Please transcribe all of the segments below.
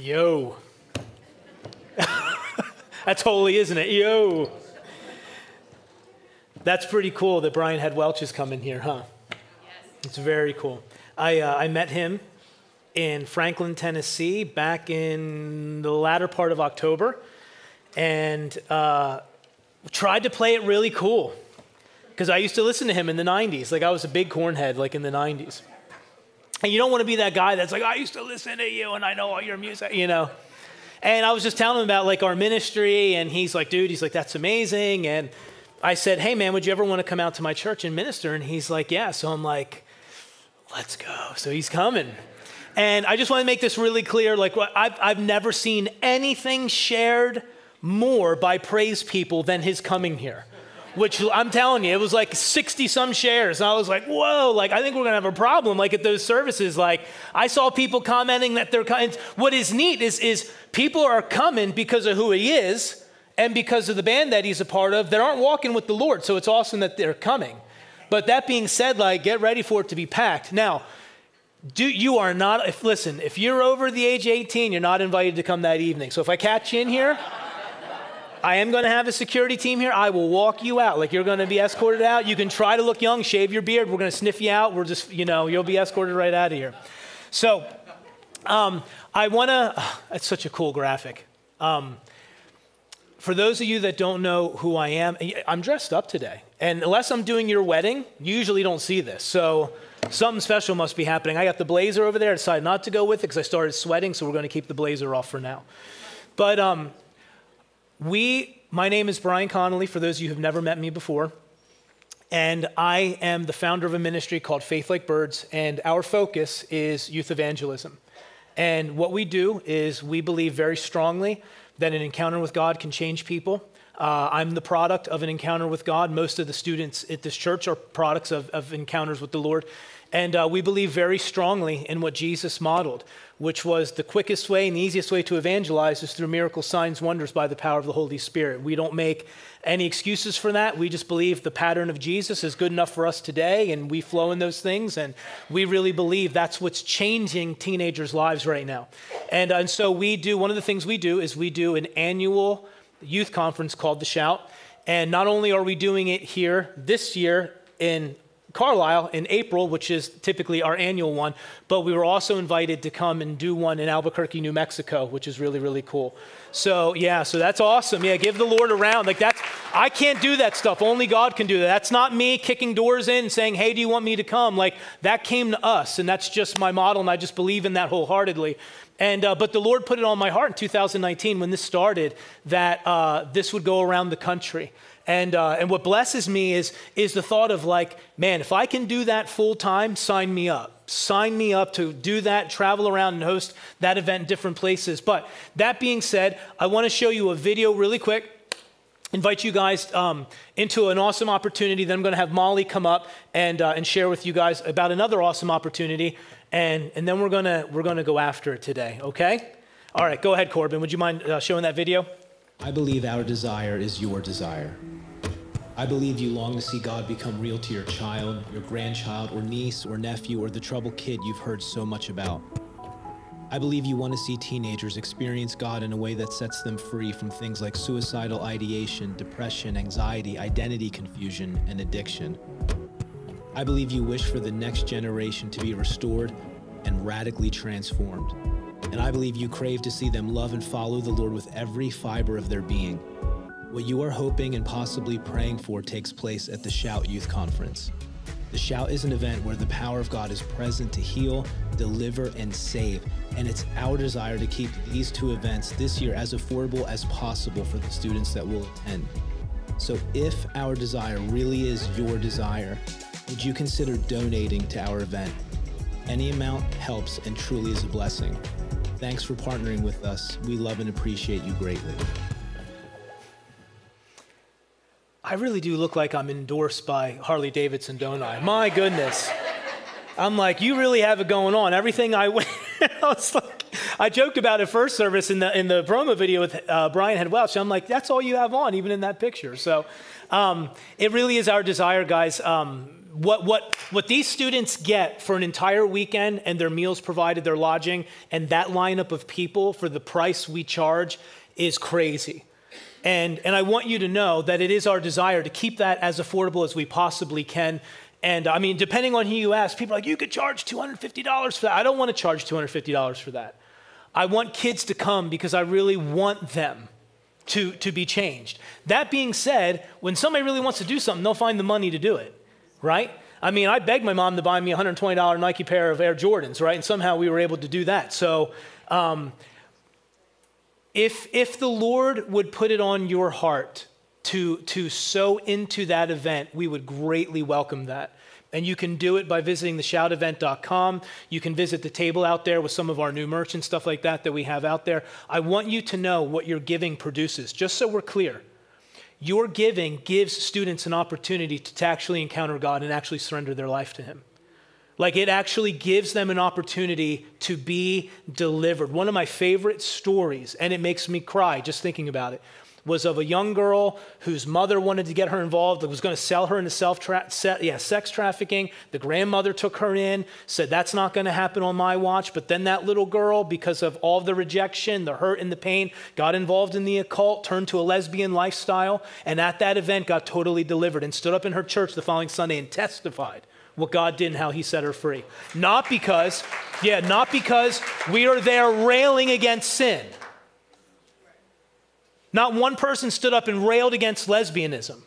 Yo. That's holy, isn't it? Yo. That's pretty cool that Brian Head Welch's come in here, huh? Yes. It's very cool. I, uh, I met him in Franklin, Tennessee, back in the latter part of October, and uh, tried to play it really cool because I used to listen to him in the 90s. Like I was a big cornhead, like in the 90s. And you don't want to be that guy that's like, I used to listen to you and I know all your music, you know. And I was just telling him about like our ministry, and he's like, dude, he's like, that's amazing. And I said, hey man, would you ever want to come out to my church and minister? And he's like, yeah. So I'm like, let's go. So he's coming. And I just want to make this really clear. Like, I've, I've never seen anything shared more by praise people than his coming here which I'm telling you, it was like 60 some shares. And I was like, whoa, like, I think we're going to have a problem. Like, at those services, like, I saw people commenting that they're coming. What is neat is, is people are coming because of who he is and because of the band that he's a part of that aren't walking with the Lord. So it's awesome that they're coming. But that being said, like, get ready for it to be packed. Now, do, you are not, if, listen, if you're over the age 18, you're not invited to come that evening. So if I catch you in here, I am going to have a security team here. I will walk you out. Like you're going to be escorted out. You can try to look young, shave your beard. We're going to sniff you out. We're just, you know, you'll be escorted right out of here. So um, I want to, it's such a cool graphic. Um, for those of you that don't know who I am, I'm dressed up today. And unless I'm doing your wedding, you usually don't see this. So something special must be happening. I got the blazer over there. I decided not to go with it because I started sweating, so we're going to keep the blazer off for now. But um, we, my name is Brian Connolly, for those of you who have never met me before. And I am the founder of a ministry called Faith Like Birds, and our focus is youth evangelism. And what we do is we believe very strongly that an encounter with God can change people. Uh, I'm the product of an encounter with God. Most of the students at this church are products of, of encounters with the Lord. And uh, we believe very strongly in what Jesus modeled, which was the quickest way and the easiest way to evangelize is through miracle signs, wonders by the power of the Holy Spirit. We don't make any excuses for that. We just believe the pattern of Jesus is good enough for us today, and we flow in those things. And we really believe that's what's changing teenagers' lives right now. And, uh, and so we do, one of the things we do is we do an annual youth conference called The Shout. And not only are we doing it here this year in Carlisle in April, which is typically our annual one, but we were also invited to come and do one in Albuquerque, New Mexico, which is really, really cool. So, yeah, so that's awesome. Yeah, give the Lord a round. Like, that's, I can't do that stuff. Only God can do that. That's not me kicking doors in and saying, hey, do you want me to come? Like, that came to us, and that's just my model, and I just believe in that wholeheartedly. And, uh, but the Lord put it on my heart in 2019 when this started that uh, this would go around the country. And, uh, and what blesses me is, is the thought of like, man, if I can do that full time, sign me up. Sign me up to do that, travel around and host that event in different places. But that being said, I want to show you a video really quick. Invite you guys um, into an awesome opportunity. Then I'm going to have Molly come up and, uh, and share with you guys about another awesome opportunity. And, and then we're going to we're gonna go after it today, okay? All right, go ahead, Corbin. Would you mind uh, showing that video? I believe our desire is your desire. I believe you long to see God become real to your child, your grandchild, or niece, or nephew, or the troubled kid you've heard so much about. I believe you want to see teenagers experience God in a way that sets them free from things like suicidal ideation, depression, anxiety, identity confusion, and addiction. I believe you wish for the next generation to be restored and radically transformed. And I believe you crave to see them love and follow the Lord with every fiber of their being. What you are hoping and possibly praying for takes place at the Shout Youth Conference. The Shout is an event where the power of God is present to heal, deliver, and save. And it's our desire to keep these two events this year as affordable as possible for the students that will attend. So, if our desire really is your desire, would you consider donating to our event? Any amount helps and truly is a blessing. Thanks for partnering with us. We love and appreciate you greatly. I really do look like I'm endorsed by Harley Davidson, don't I? My goodness. I'm like, you really have it going on. Everything I went, I was like, I joked about it first service in the in the promo video with uh, Brian Head Welch. I'm like, that's all you have on, even in that picture. So, um, it really is our desire, guys. Um, what, what, what these students get for an entire weekend and their meals provided, their lodging, and that lineup of people for the price we charge is crazy. And, and I want you to know that it is our desire to keep that as affordable as we possibly can. And I mean, depending on who you ask, people are like, you could charge $250 for that. I don't want to charge $250 for that. I want kids to come because I really want them to, to be changed. That being said, when somebody really wants to do something, they'll find the money to do it, right? I mean, I begged my mom to buy me a $120 Nike pair of Air Jordans, right? And somehow we were able to do that. So, um, if, if the Lord would put it on your heart to, to sow into that event, we would greatly welcome that. And you can do it by visiting the theshoutevent.com. You can visit the table out there with some of our new merch and stuff like that that we have out there. I want you to know what your giving produces, just so we're clear. Your giving gives students an opportunity to, actually encounter God and actually surrender their life to Him. Like it actually gives them an opportunity to be delivered. One of my favorite stories, and it makes me cry just thinking about it, was of a young girl whose mother wanted to get her involved, was going to sell her into self tra- yeah, sex trafficking. The grandmother took her in, said, That's not going to happen on my watch. But then that little girl, because of all the rejection, the hurt, and the pain, got involved in the occult, turned to a lesbian lifestyle, and at that event got totally delivered and stood up in her church the following Sunday and testified what God did and how he set her free. Not because, yeah, not because we are there railing against sin. Not one person stood up and railed against lesbianism.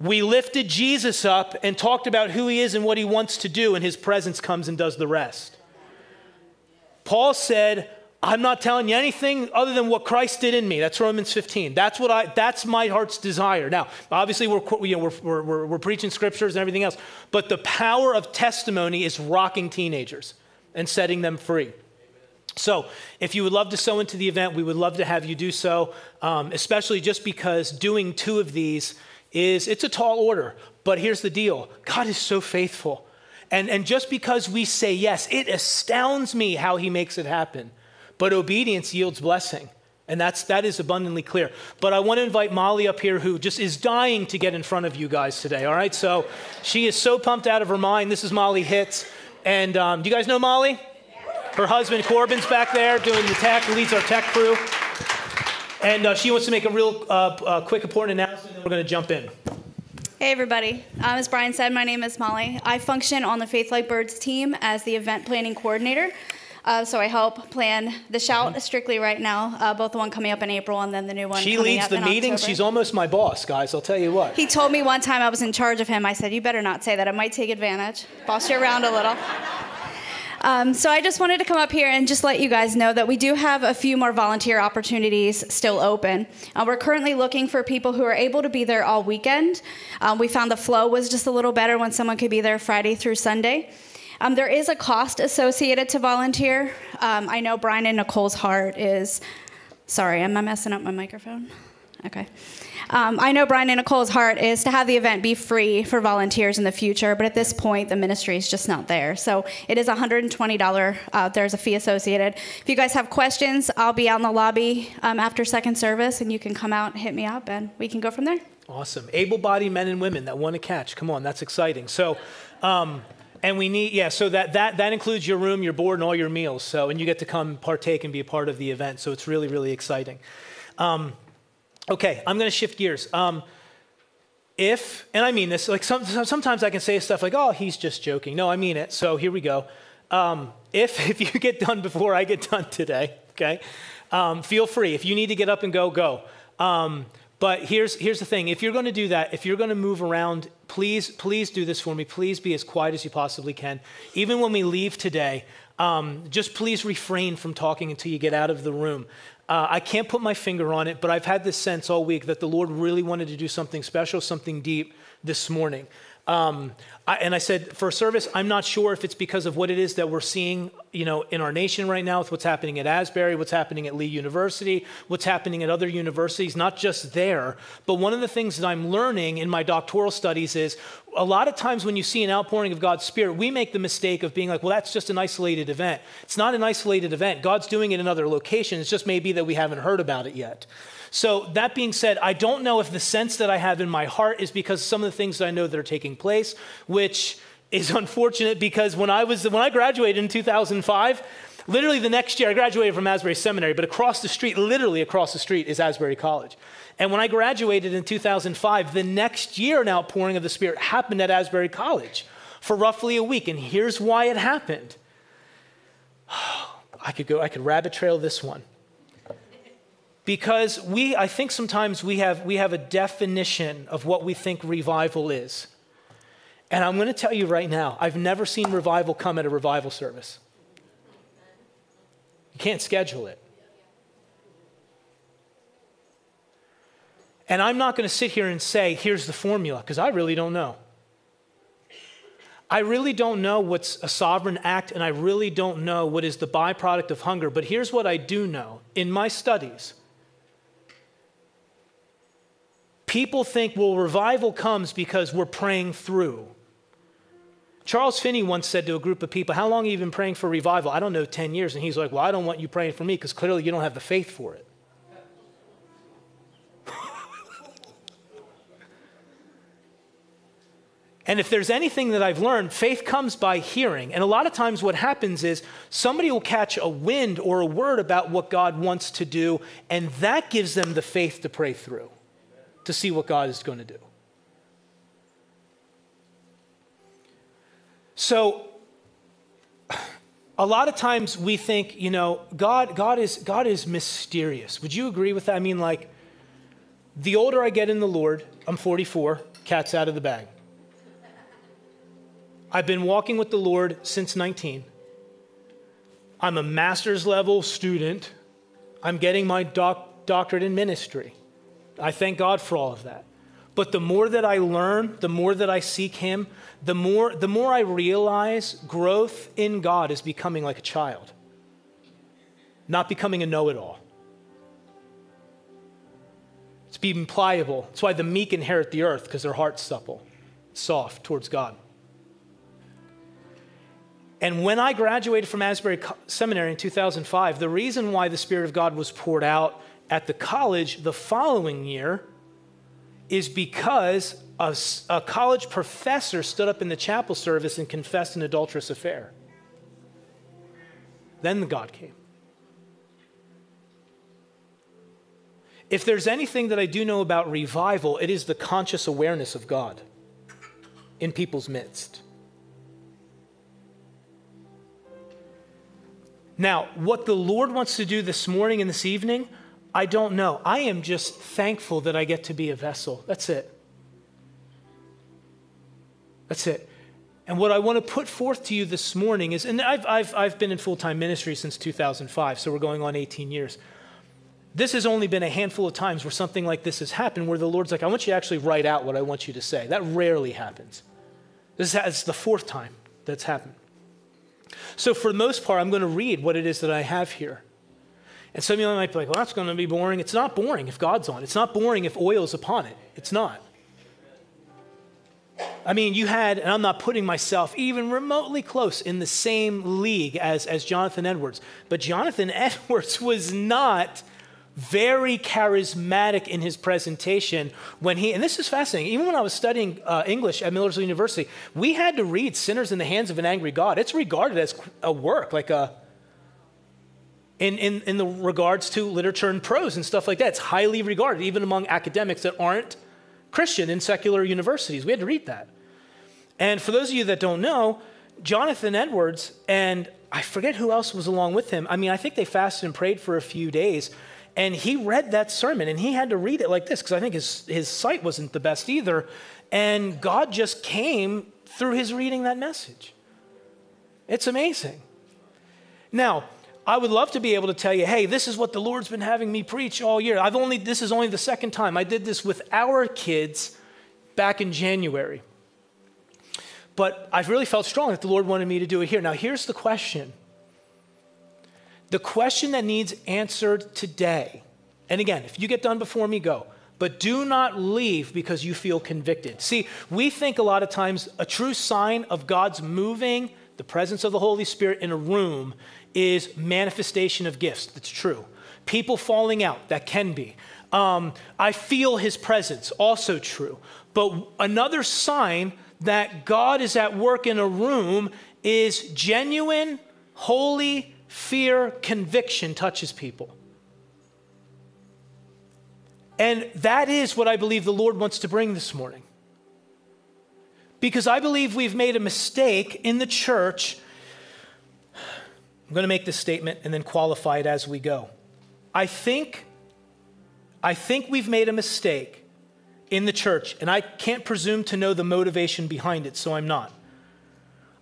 We lifted Jesus up and talked about who he is and what he wants to do, and his presence comes and does the rest. Paul said, I'm not telling you anything other than what Christ did in me. That's Romans 15. That's what I. That's my heart's desire. Now, obviously, we're you know, we're, we're, we're preaching scriptures and everything else, but the power of testimony is rocking teenagers and setting them free. So, if you would love to sow into the event, we would love to have you do so. Um, especially just because doing two of these is it's a tall order. But here's the deal: God is so faithful, and and just because we say yes, it astounds me how He makes it happen but obedience yields blessing. And that's, that is abundantly clear. But I want to invite Molly up here, who just is dying to get in front of you guys today, all right? So she is so pumped out of her mind. This is Molly Hitz. And um, do you guys know Molly? Her husband Corbin's back there doing the tech, leads our tech crew. And uh, she wants to make a real uh, uh, quick, important announcement, and we're going to jump in. Hey, everybody. Um, as Brian said, my name is Molly. I function on the Faith Like Birds team as the event planning coordinator. Uh, so I help plan the shout mm-hmm. strictly right now, uh, both the one coming up in April and then the new one. She leads the meetings. She's almost my boss, guys. I'll tell you what. He told me one time I was in charge of him. I said, "You better not say that. I might take advantage. Boss you around a little." Um, so I just wanted to come up here and just let you guys know that we do have a few more volunteer opportunities still open. Uh, we're currently looking for people who are able to be there all weekend. Um, we found the flow was just a little better when someone could be there Friday through Sunday. Um, there is a cost associated to volunteer. Um, I know Brian and Nicole's heart is. Sorry, am I messing up my microphone? Okay. Um, I know Brian and Nicole's heart is to have the event be free for volunteers in the future, but at this point, the ministry is just not there. So it is $120. Uh, there's a fee associated. If you guys have questions, I'll be out in the lobby um, after second service, and you can come out and hit me up, and we can go from there. Awesome. Able bodied men and women that want to catch. Come on, that's exciting. So, um, and we need, yeah, so that, that, that includes your room, your board, and all your meals. So, and you get to come partake and be a part of the event. So it's really, really exciting. Um, okay, I'm going to shift gears. Um, if, and I mean this, like some, sometimes I can say stuff like, oh, he's just joking. No, I mean it. So here we go. Um, if, if you get done before I get done today, okay, um, feel free. If you need to get up and go, go. Um, but here's, here's the thing if you're going to do that, if you're going to move around, please, please do this for me. Please be as quiet as you possibly can. Even when we leave today, um, just please refrain from talking until you get out of the room. Uh, I can't put my finger on it, but I've had this sense all week that the Lord really wanted to do something special, something deep this morning. Um, I, and I said, for service, I'm not sure if it's because of what it is that we're seeing, you know, in our nation right now with what's happening at Asbury, what's happening at Lee University, what's happening at other universities, not just there. But one of the things that I'm learning in my doctoral studies is a lot of times when you see an outpouring of God's Spirit, we make the mistake of being like, well, that's just an isolated event. It's not an isolated event. God's doing it in other locations. It's just maybe that we haven't heard about it yet. So, that being said, I don't know if the sense that I have in my heart is because some of the things that I know that are taking place, which is unfortunate because when I was when I graduated in 2005, literally the next year I graduated from Asbury Seminary, but across the street, literally across the street is Asbury College. And when I graduated in 2005, the next year an outpouring of the Spirit happened at Asbury College for roughly a week. And here's why it happened. I could go, I could rabbit trail this one. Because we, I think sometimes we have, we have a definition of what we think revival is. And I'm going to tell you right now, I've never seen revival come at a revival service. You can't schedule it. And I'm not going to sit here and say, here's the formula, because I really don't know. I really don't know what's a sovereign act, and I really don't know what is the byproduct of hunger. But here's what I do know in my studies people think, well, revival comes because we're praying through. Charles Finney once said to a group of people, How long have you been praying for revival? I don't know, 10 years. And he's like, Well, I don't want you praying for me because clearly you don't have the faith for it. And if there's anything that I've learned, faith comes by hearing. And a lot of times what happens is somebody will catch a wind or a word about what God wants to do, and that gives them the faith to pray through, to see what God is going to do. So a lot of times we think, you know, God, God, is, God is mysterious. Would you agree with that? I mean, like, the older I get in the Lord, I'm 44, cat's out of the bag. I've been walking with the Lord since 19. I'm a master's level student. I'm getting my doc- doctorate in ministry. I thank God for all of that. But the more that I learn, the more that I seek Him, the more, the more I realize growth in God is becoming like a child, not becoming a know it all. It's being pliable. That's why the meek inherit the earth, because their heart's supple, soft towards God. And when I graduated from Asbury Seminary in 2005, the reason why the Spirit of God was poured out at the college the following year is because a, a, college professor stood up in the chapel service and confessed an adulterous affair. Then the God came. If there's anything that I do know about revival, it is the conscious awareness of God in people's midst. Now, what the Lord wants to do this morning and this evening, I don't know. I am just thankful that I get to be a vessel. That's it. That's it. And what I want to put forth to you this morning is, and I've, I've, I've been in full time ministry since 2005, so we're going on 18 years. This has only been a handful of times where something like this has happened, where the Lord's like, I want you to actually write out what I want you to say. That rarely happens. This is the fourth time that's happened. So, for the most part, I'm going to read what it is that I have here. And some of you might be like, well, that's going to be boring. It's not boring if God's on it. It's not boring if oil is upon it. It's not. I mean, you had, and I'm not putting myself even remotely close in the same league as, as Jonathan Edwards, but Jonathan Edwards was not very charismatic in his presentation when he, and this is fascinating, even when I was studying uh, English at Millersville University, we had to read Sinners in the Hands of an Angry God. It's regarded as a work, like a, in, in, in the regards to literature and prose and stuff like that. It's highly regarded, even among academics that aren't Christian in secular universities. We had to read that. And for those of you that don't know, Jonathan Edwards and I forget who else was along with him. I mean, I think they fasted and prayed for a few days and he read that sermon and he had to read it like this because I think his, his sight wasn't the best either. And God just came through his reading that message. It's amazing. Now, I would love to be able to tell you, hey, this is what the Lord's been having me preach all year. I've only, this is only the second time. I did this with our kids back in January. But I've really felt strong that the Lord wanted me to do it here. Now, here's the question the question that needs answered today, and again, if you get done before me, go. but do not leave because you feel convicted. See, we think a lot of times a true sign of God's moving, the presence of the Holy Spirit in a room, is manifestation of gifts. That's true. People falling out, that can be. Um, I feel his presence, also true. But another sign that God is at work in a room is genuine, holy fear, conviction touches people. And that is what I believe the Lord wants to bring this morning. Because I believe we've made a mistake in the church. I'm going to make this statement and then qualify it as we go. I think, I think we've made a mistake in the church, and I can't presume to know the motivation behind it, so I'm not.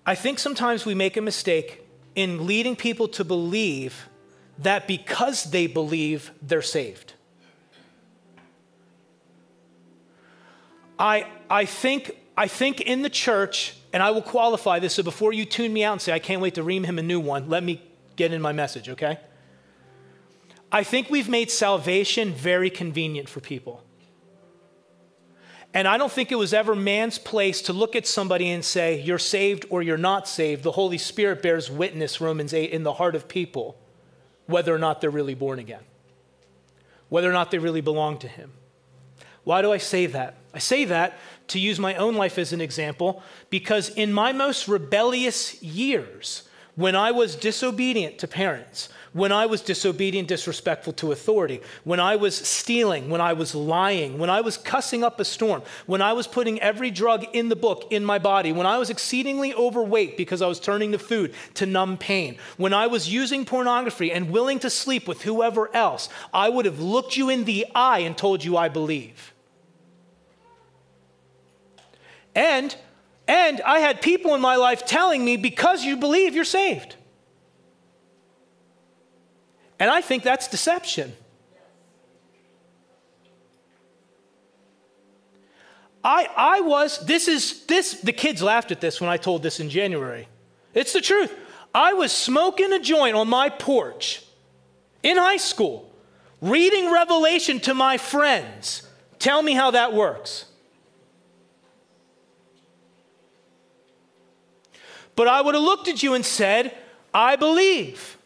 I think sometimes we make a mistake in leading people to believe that because they believe, they're saved. I, I, think, I think in the church, and I will qualify this, so before you tune me out and say, I can't wait to ream him a new one, let me get in my message, okay? I think we've made salvation very convenient for people. And I don't think it was ever man's place to look at somebody and say, You're saved or you're not saved. The Holy Spirit bears witness, Romans 8, in the heart of people, whether or not they're really born again, whether or not they really belong to Him. Why do I say that? I say that to use my own life as an example because in my most rebellious years, when I was disobedient to parents, when I was disobedient, disrespectful to authority, when I was stealing, when I was lying, when I was cussing up a storm, when I was putting every drug in the book in my body, when I was exceedingly overweight because I was turning to food to numb pain, when I was using pornography and willing to sleep with whoever else, I would have looked you in the eye and told you I believe. And and I had people in my life telling me because you believe you're saved. And I think that's deception. I, I was, this is, this, the kids laughed at this when I told this in January. It's the truth. I was smoking a joint on my porch in high school, reading Revelation to my friends. Tell me how that works. But I would have looked at you and said, I believe.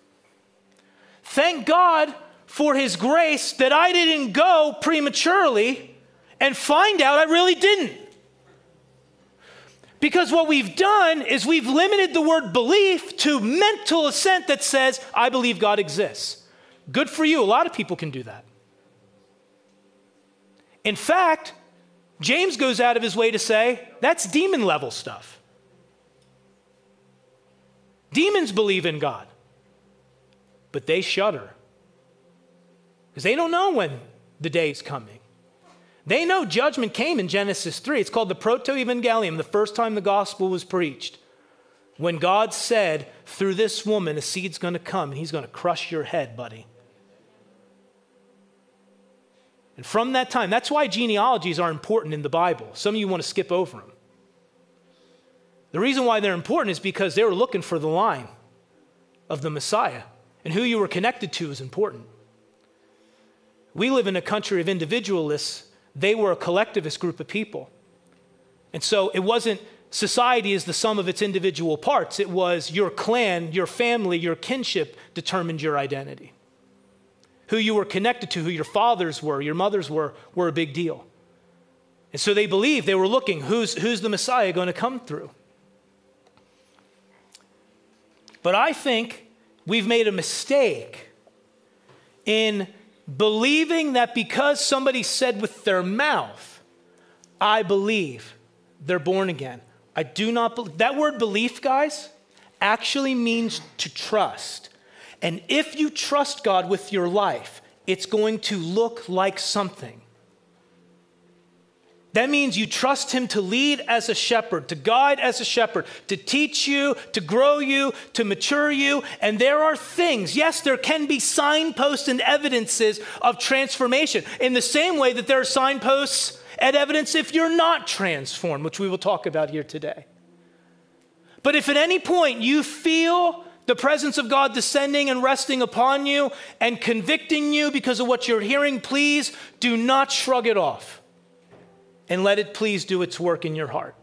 Thank God for His grace that I didn't go prematurely and find out I really didn't. Because what we've done is we've limited the word belief to mental assent that says, I believe God exists. Good for you. A lot of people can do that. In fact, James goes out of his way to say that's demon level stuff. Demons believe in God but they shudder because they don't know when the day is coming. They know judgment came in Genesis 3. It's called the Proto Evangelium, the first time the gospel was preached. When God said, through this woman, a seed's going to come and he's going to crush your head, buddy. And from that time, that's why genealogies are important in the Bible. Some of you want to skip over them. The reason why they're important is because they were looking for the line of the Messiah and who you were connected to is important. We live in a country of individualists, they were a collectivist group of people. And so it wasn't society is the sum of its individual parts, it was your clan, your family, your kinship determined your identity. Who you were connected to, who your fathers were, your mothers were, were a big deal. And so they believed, they were looking, who's, who's the Messiah going to come through? But I think we've made a mistake in believing that because somebody said with their mouth, I believe, they're born again. I do not believe. That word belief, guys, actually means to trust. And if you trust God with your life, it's going to look like something. That means you trust him to lead as a shepherd, to guide as a shepherd, to teach you, to grow you, to mature you. And there are things, yes, there can be signposts and evidences of transformation in the same way that there are signposts and evidence if you're not transformed, which we will talk about here today. But if at any point you feel the presence of God descending and resting upon you and convicting you because of what you're hearing, please do not shrug it off and let it please do its work in your heart.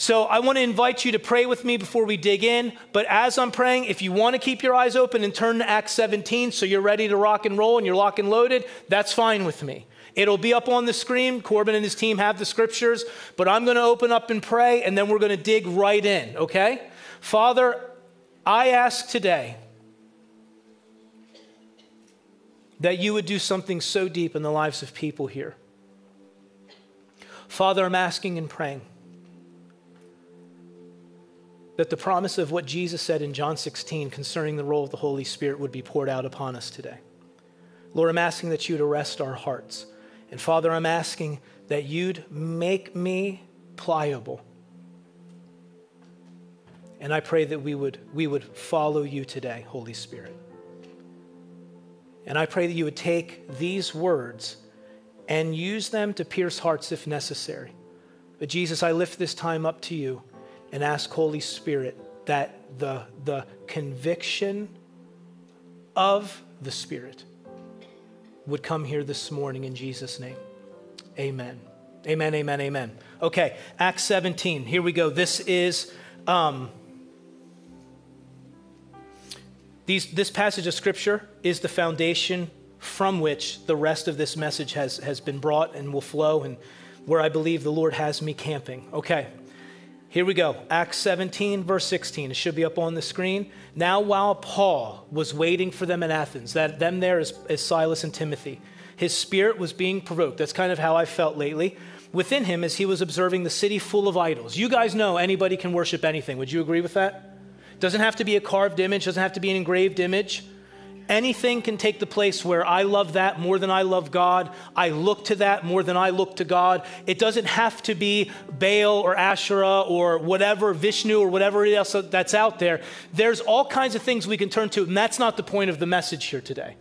So I want to invite you to pray with me before we dig in. But as I'm praying, if you want to keep your eyes open and turn to Acts 17 so you're ready to rock and roll and you're lock and loaded, that's fine with me. It'll be up on the screen. Corbin and his team have the scriptures, but I'm going to open up and pray and then we're going to dig right in, okay? Father, I ask today that you would do something so deep in the lives of people here. Father, I'm asking and praying that the promise of what Jesus said in John 16 concerning the role of the Holy Spirit would be poured out upon us today. Lord, I'm asking that you'd arrest our hearts. And Father, I'm asking that you'd make me pliable. And I pray that we would, we would follow you today, Holy Spirit. And I pray that you would take these words and use them to pierce hearts if necessary. But Jesus, I lift this time up to you and ask Holy Spirit that the, the conviction of the Spirit would come here this morning in Jesus' name. Amen. Amen, amen, amen. Okay, Acts 17. Here we go. This is um, these, this passage of scripture is the foundation from which the rest of this message has, has been brought and will flow, and where I believe the Lord has me camping. Okay, here we go. Acts 17, verse 16. It should be up on the screen. Now, while Paul was waiting for them in Athens, that them there is, is Silas and Timothy, his spirit was being provoked. That's kind of how I felt lately. Within him, as he was observing the city full of idols. You guys know anybody can worship anything. Would you agree with that? Doesn't have to be a carved image, doesn't have to be an engraved image. Anything can take the place where I love that more than I love God. I look to that more than I look to God. It doesn't have to be Baal or Asherah or whatever, Vishnu or whatever else that's out there. There's all kinds of things we can turn to, and that's not the point of the message here today.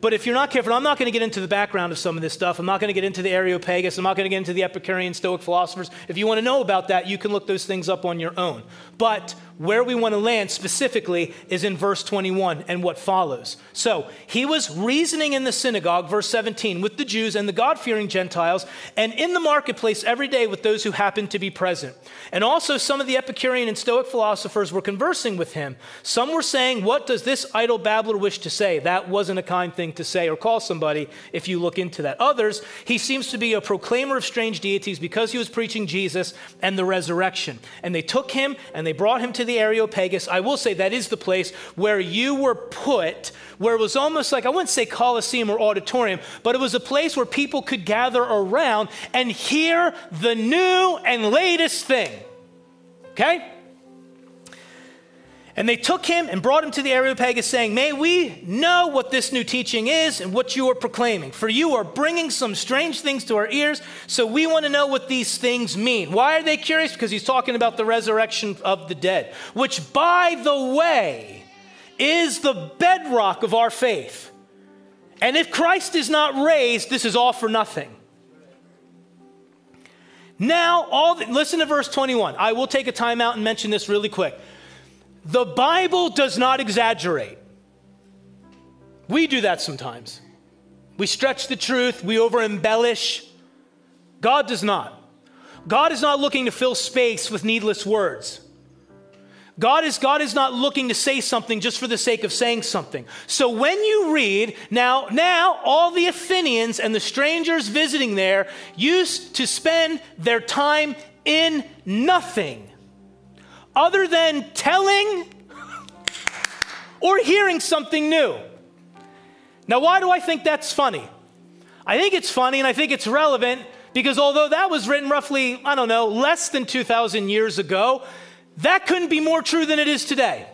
But if you're not careful, I'm not going to get into the background of some of this stuff. I'm not going to get into the Areopagus. I'm not going to get into the Epicurean Stoic philosophers. If you want to know about that, you can look those things up on your own. But where we want to land specifically is in verse 21 and what follows. So he was reasoning in the synagogue, verse 17, with the Jews and the God fearing Gentiles, and in the marketplace every day with those who happened to be present. And also, some of the Epicurean and Stoic philosophers were conversing with him. Some were saying, What does this idle babbler wish to say? That wasn't a kind thing to say or call somebody if you look into that. Others, he seems to be a proclaimer of strange deities because he was preaching Jesus and the resurrection. And they took him and they brought him to the Areopagus, I will say that is the place where you were put, where it was almost like, I wouldn't say Colosseum or auditorium, but it was a place where people could gather around and hear the new and latest thing. Okay? And they took him and brought him to the Areopagus, saying, May we know what this new teaching is and what you are proclaiming. For you are bringing some strange things to our ears, so we want to know what these things mean. Why are they curious? Because he's talking about the resurrection of the dead, which, by the way, is the bedrock of our faith. And if Christ is not raised, this is all for nothing. Now, all the, listen to verse 21. I will take a time out and mention this really quick. The Bible does not exaggerate. We do that sometimes. We stretch the truth, we over embellish. God does not. God is not looking to fill space with needless words. God is, God is not looking to say something just for the sake of saying something. So when you read, now, now all the Athenians and the strangers visiting there used to spend their time in nothing other than telling or hearing something new. Now, why do I think that's funny? I think it's funny and I think it's relevant because although that was written roughly, I don't know, less than 2,000 years ago, that couldn't be more true than it is today.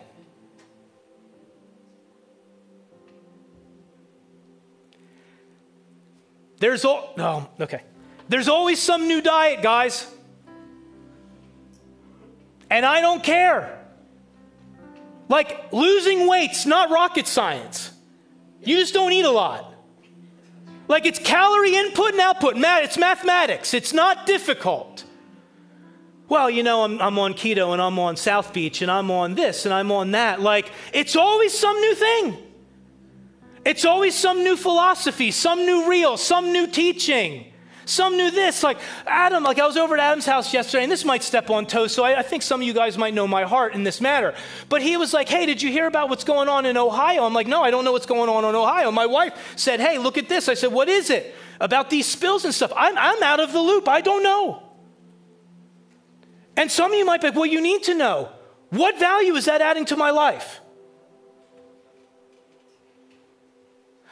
There's all, oh, okay. There's always some new diet, guys. And I don't care. Like losing weight's not rocket science. You just don't eat a lot. Like it's calorie input and output. It's mathematics. It's not difficult. Well, you know, I'm, I'm on keto and I'm on South Beach and I'm on this and I'm on that. Like, it's always some new thing. It's always some new philosophy, some new reel, some new teaching, some new this. Like Adam, like I was over at Adam's house yesterday, and this might step on toes, so I, I, think some of you guys might know my heart in this matter. But he was like, Hey, did you hear about what's going on in Ohio? I'm like, No, I don't know what's going on in Ohio. My wife said, Hey, look at this. I said, What is it? About these spills and stuff. I'm, I'm out of the loop. I don't know. And some of you might be like, Well, you need to know. What value is that adding to my life?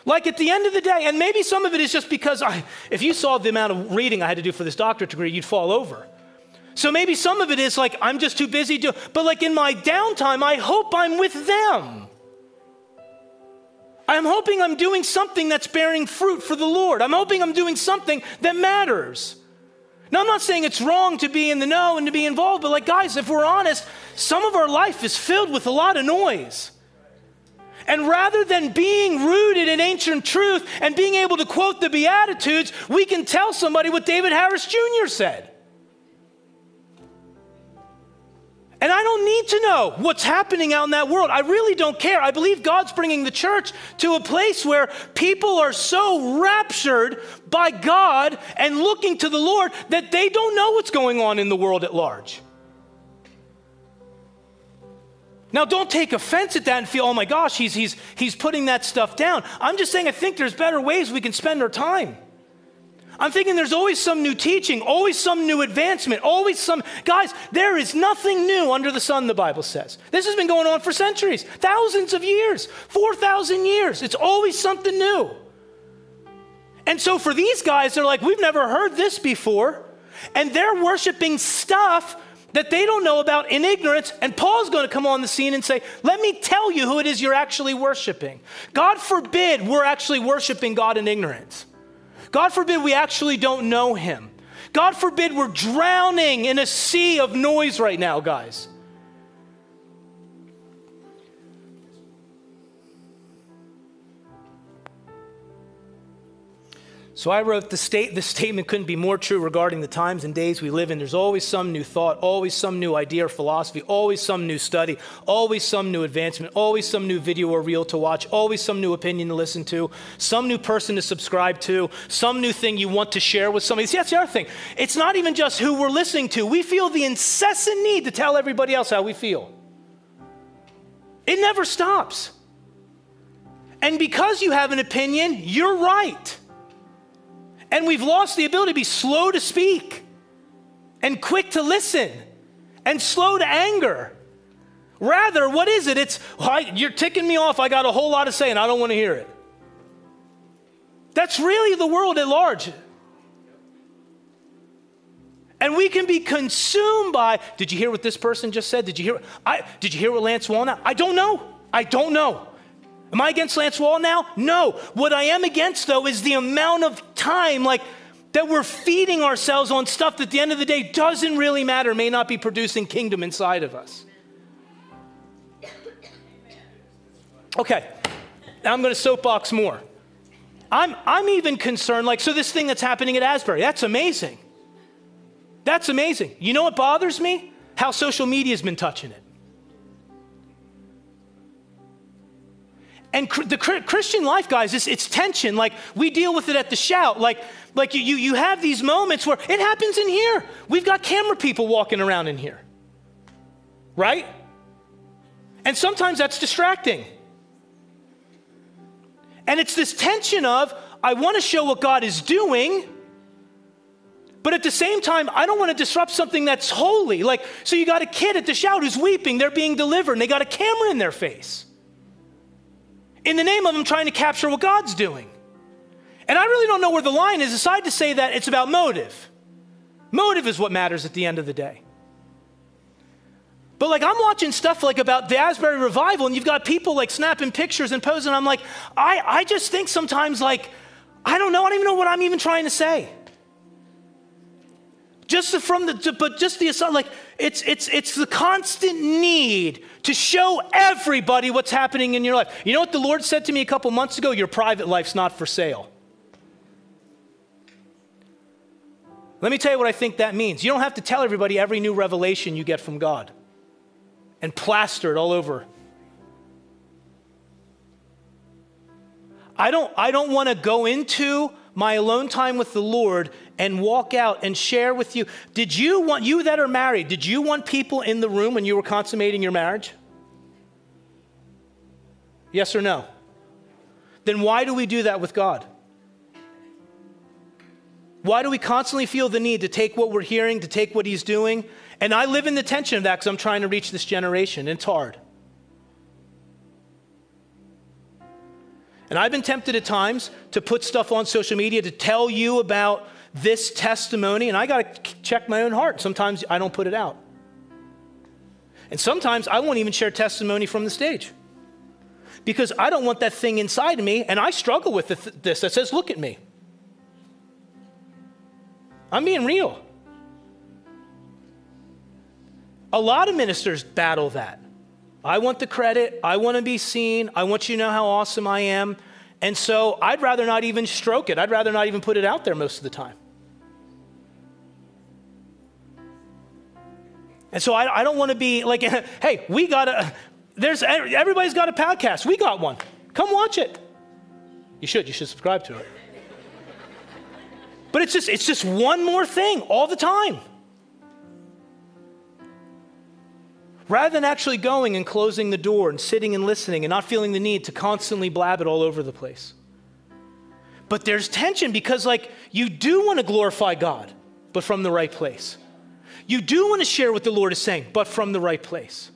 Like at the end of the day, and maybe some of it is just because I, if you saw the amount of reading I had to do for this doctorate degree, you'd fall over. So maybe some of it is like I'm just too busy to, but like in my downtime, I hope I'm with them. I'm hoping I'm doing something that's bearing fruit for the Lord. I'm hoping I'm doing something that matters. Now, I'm not saying it's wrong to be in the know and to be involved, but like, guys, if we're honest, some of our life is filled with a lot of noise. And rather than being rooted in ancient truth and being able to quote the Beatitudes, we can tell somebody what David Harris Jr. said. And I don't need to know what's happening out in that world. I really don't care. I believe God's bringing the church to a place where people are so raptured by God and looking to the Lord that they don't know what's going on in the world at large. Now, don't take offense at that and feel, oh my gosh, he's, he's, he's putting that stuff down. I'm just saying, I think there's better ways we can spend our time. I'm thinking there's always some new teaching, always some new advancement, always some. Guys, there is nothing new under the sun, the Bible says. This has been going on for centuries, thousands of years, 4,000 years. It's always something new. And so for these guys, they're like, we've never heard this before. And they're worshiping stuff that they don't know about in ignorance. And Paul's going to come on the scene and say, Let me tell you who it is you're actually worshiping. God forbid we're actually worshiping God in ignorance. God forbid we actually don't know Him. God forbid we're drowning in a sea of noise right now, guys. So I wrote the state the statement couldn't be more true regarding the times and days we live in. There's always some new thought, always some new idea or philosophy, always some new study, always some new advancement, always some new video or reel to watch, always some new opinion to listen to, some new person to subscribe to, some new thing you want to share with somebody. See, that's the other thing. It's not even just who we're listening to. We feel the incessant need to tell everybody else how we feel. It never stops. And because you have an opinion, you're right. And we've lost the ability to be slow to speak and quick to listen and slow to anger. Rather, what is it? It's, you're ticking me off. I got a whole lot to say and I don't want to hear it. That's really the world at large. And we can be consumed by, did you hear what this person just said? Did you hear, I, did you hear what Lance Wallnau? I don't know. I don't know. Am I against Lance Wallnau? No. What I am against, though, is the amount of time, like, that we're feeding ourselves on stuff that at the end of the day doesn't really matter, may not be producing kingdom inside of us. Okay, now I'm going to soapbox more. I'm, I'm even concerned, like, so this thing that's happening at Asbury, that's amazing. That's amazing. You know what bothers me? How social media's been touching it. And the Christian life, guys, it's, it's, tension. Like we deal with it at the shout. Like, like you, you, you have these moments where it happens in here. We've got camera people walking around in here, right? And sometimes that's distracting. And it's this tension of, I want to show what God is doing, but at the same time, I don't want to disrupt something that's holy. Like, so you got a kid at the shout who's weeping, they're being delivered, and they got a camera in their face in the name of them trying to capture what God's doing. And I really don't know where the line is, aside to say that it's about motive. Motive is what matters at the end of the day. But like I'm watching stuff like about the Asbury revival, and you've got people like snapping pictures and posing. I'm like, I, I just think sometimes like, I don't know, I don't even know what I'm even trying to say. Just from the, but just the like it's it's it's the constant need to show everybody what's happening in your life. You know what the Lord said to me a couple months ago? Your private life's not for sale. Let me tell you what I think that means. You don't have to tell everybody every new revelation you get from God and plaster it all over. I don't, I don't want to go into my alone time with the Lord and walk out and share with you. Did you want, you that are married, did you want people in the room when you were consummating your marriage? Yes or no? Then why do we do that with God? Why do we constantly feel the need to take what we're hearing, to take what He's doing? And I live in the tension of that because I'm trying to reach this generation, and it's hard. And I've been tempted at times to put stuff on social media to tell you about this testimony, and I got to check my own heart. Sometimes I don't put it out. And sometimes I won't even share testimony from the stage because I don't want that thing inside of me, and I struggle with this that says, Look at me. I'm being real. A lot of ministers battle that. I want the credit. I want to be seen. I want you to know how awesome I am. And so I'd rather not even stroke it. I'd rather not even put it out there most of the time. And so I, I don't want to be like, hey, we got a, there's, everybody's got a podcast. We got one. Come watch it. You should. You should subscribe to it. But it's just, it's just one more thing all the time. Rather than actually going and closing the door and sitting and listening and not feeling the need to constantly blab it all over the place. But there's tension because, like, you do want to glorify God, but from the right place. You do want to share what the Lord is saying, but from the right place.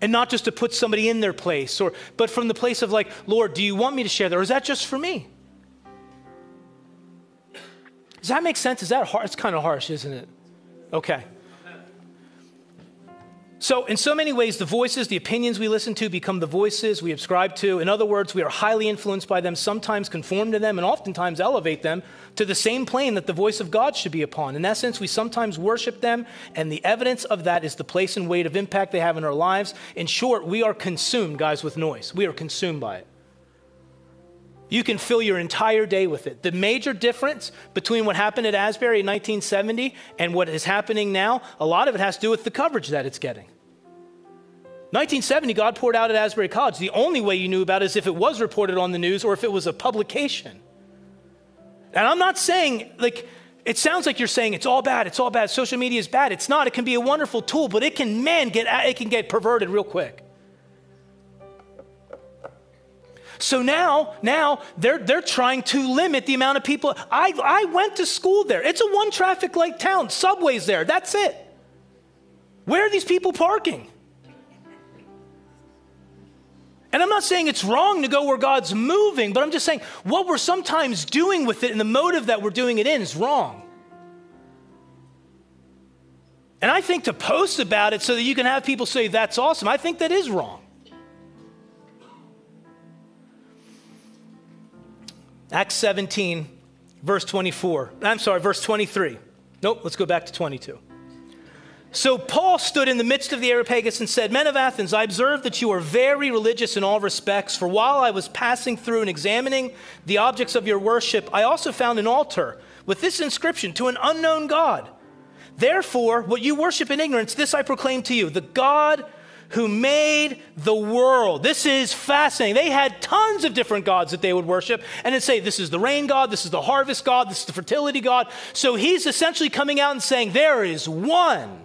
And not just to put somebody in their place, or but from the place of like, Lord, do you want me to share that, or is that just for me? Does that make sense? Is that hard? It's kind of harsh, isn't it? Okay. So, in so many ways, the voices, the opinions we listen to become the voices we ascribe to. In other words, we are highly influenced by them, sometimes conform to them, and oftentimes elevate them to the same plane that the voice of God should be upon. In essence, we sometimes worship them, and the evidence of that is the place and weight of impact they have in our lives. In short, we are consumed, guys, with noise. We are consumed by it. You can fill your entire day with it. The major difference between what happened at Asbury in 1970 and what is happening now, a lot of it has to do with the coverage that it's getting. 1970, God poured out at Asbury College. The only way you knew about it is if it was reported on the news or if it was a publication. And I'm not saying, like, it sounds like you're saying it's all bad, it's all bad, social media is bad. It's not. It can be a wonderful tool, but it can, man, get, it can get perverted real quick. So now, now they're, they're trying to limit the amount of people. I, I went to school there. It's a one traffic light town. Subway's there. That's it. Where are these people parking? And I'm not saying it's wrong to go where God's moving, but I'm just saying what we're sometimes doing with it and the motive that we're doing it in is wrong. And I think to post about it so that you can have people say, that's awesome, I think that is wrong. Acts 17, verse 24. I'm sorry, verse 23. Nope, let's go back to 22. So Paul stood in the midst of the Areopagus and said, Men of Athens, I observe that you are very religious in all respects, for while I was passing through and examining the objects of your worship, I also found an altar with this inscription to an unknown God. Therefore, what you worship in ignorance, this I proclaim to you the God who made the world. This is fascinating. They had tons of different gods that they would worship and then say, This is the rain God, this is the harvest God, this is the fertility God. So he's essentially coming out and saying, There is one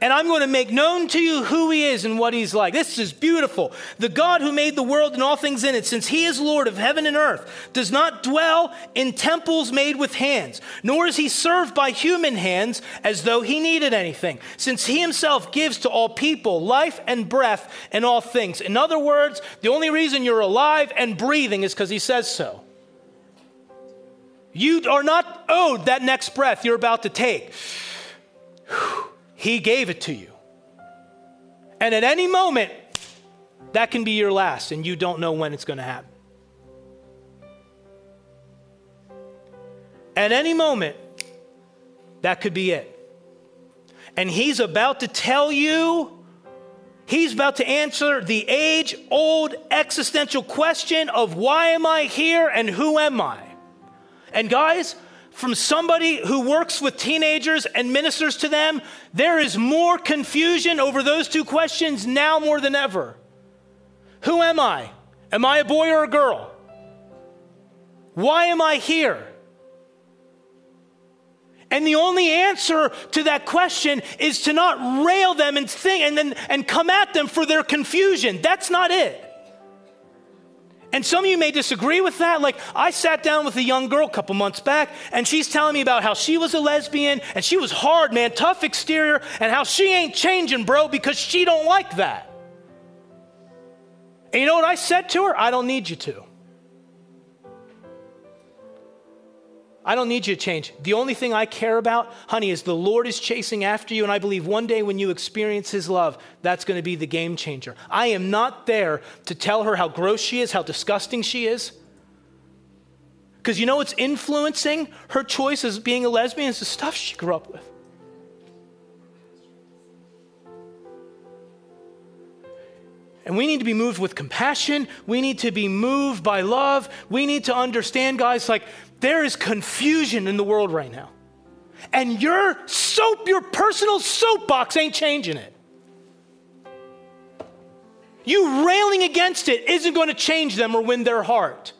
and I'm going to make known to you who he is and what he's like. This is beautiful. The God who made the world and all things in it, since he is Lord of heaven and earth, does not dwell in temples made with hands, nor is he served by human hands as though he needed anything, since he himself gives to all people life and breath and all things. In other words, the only reason you're alive and breathing is because he says so. You are not owed that next breath you're about to take. He gave it to you. And at any moment, that can be your last, and you don't know when it's going to happen. At any moment, that could be it. And he's about to tell you, he's about to answer the age old existential question of why am I here and who am I? And guys, from somebody who works with teenagers and ministers to them, there is more confusion over those two questions now more than ever. Who am I? Am I a boy or a girl? Why am I here? And the only answer to that question is to not rail them and think and then and come at them for their confusion. That's not it. And some of you may disagree with that. Like, I sat down with a young girl a couple months back, and she's telling me about how she was a lesbian, and she was hard, man, tough exterior, and how she ain't changing, bro, because she don't like that. And you know what I said to her? I don't need you to. I don't need you to change. The only thing I care about, honey, is the Lord is chasing after you. And I believe one day when you experience His love, that's going to be the game changer. I am not there to tell her how gross she is, how disgusting she is. Because you know what's influencing her choice as being a lesbian? It's the stuff she grew up with. And we need to be moved with compassion. We need to be moved by love. We need to understand, guys, like there is confusion in the world right now. And your soap, your personal soapbox ain't changing it. You railing against it isn't going to change them or win their heart.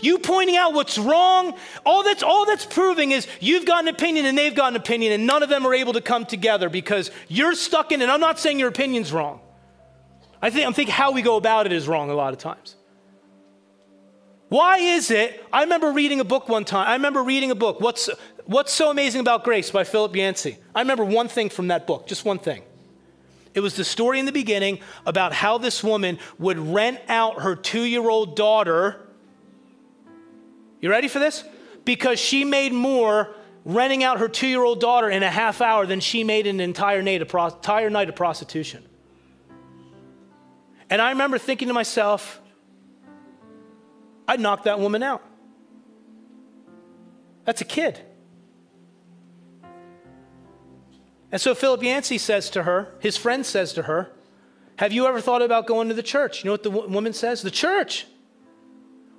You pointing out what's wrong, all that's all that's proving is you've got an opinion and they've got an opinion, and none of them are able to come together because you're stuck in, and I'm not saying your opinion's wrong. I think I'm thinking how we go about it is wrong a lot of times. Why is it? I remember reading a book one time. I remember reading a book, What's, What's So Amazing About Grace by Philip Yancey. I remember one thing from that book, just one thing. It was the story in the beginning about how this woman would rent out her two year old daughter. You ready for this? Because she made more renting out her two year old daughter in a half hour than she made an entire night, of, entire night of prostitution. And I remember thinking to myself, I'd knock that woman out. That's a kid. And so Philip Yancey says to her, his friend says to her, Have you ever thought about going to the church? You know what the woman says? The church.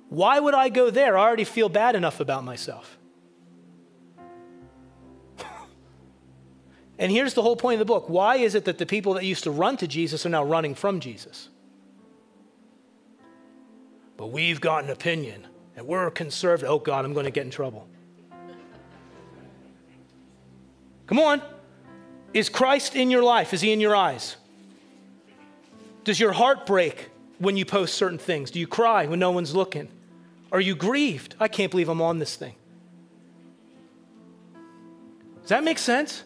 Why would I go there? I already feel bad enough about myself. and here's the whole point of the book. Why is it that the people that used to run to Jesus are now running from Jesus? But we've got an opinion and we're a conservative. Oh, God, I'm going to get in trouble. Come on. Is Christ in your life? Is he in your eyes? Does your heart break when you post certain things? Do you cry when no one's looking? Are you grieved? I can't believe I'm on this thing. Does that make sense?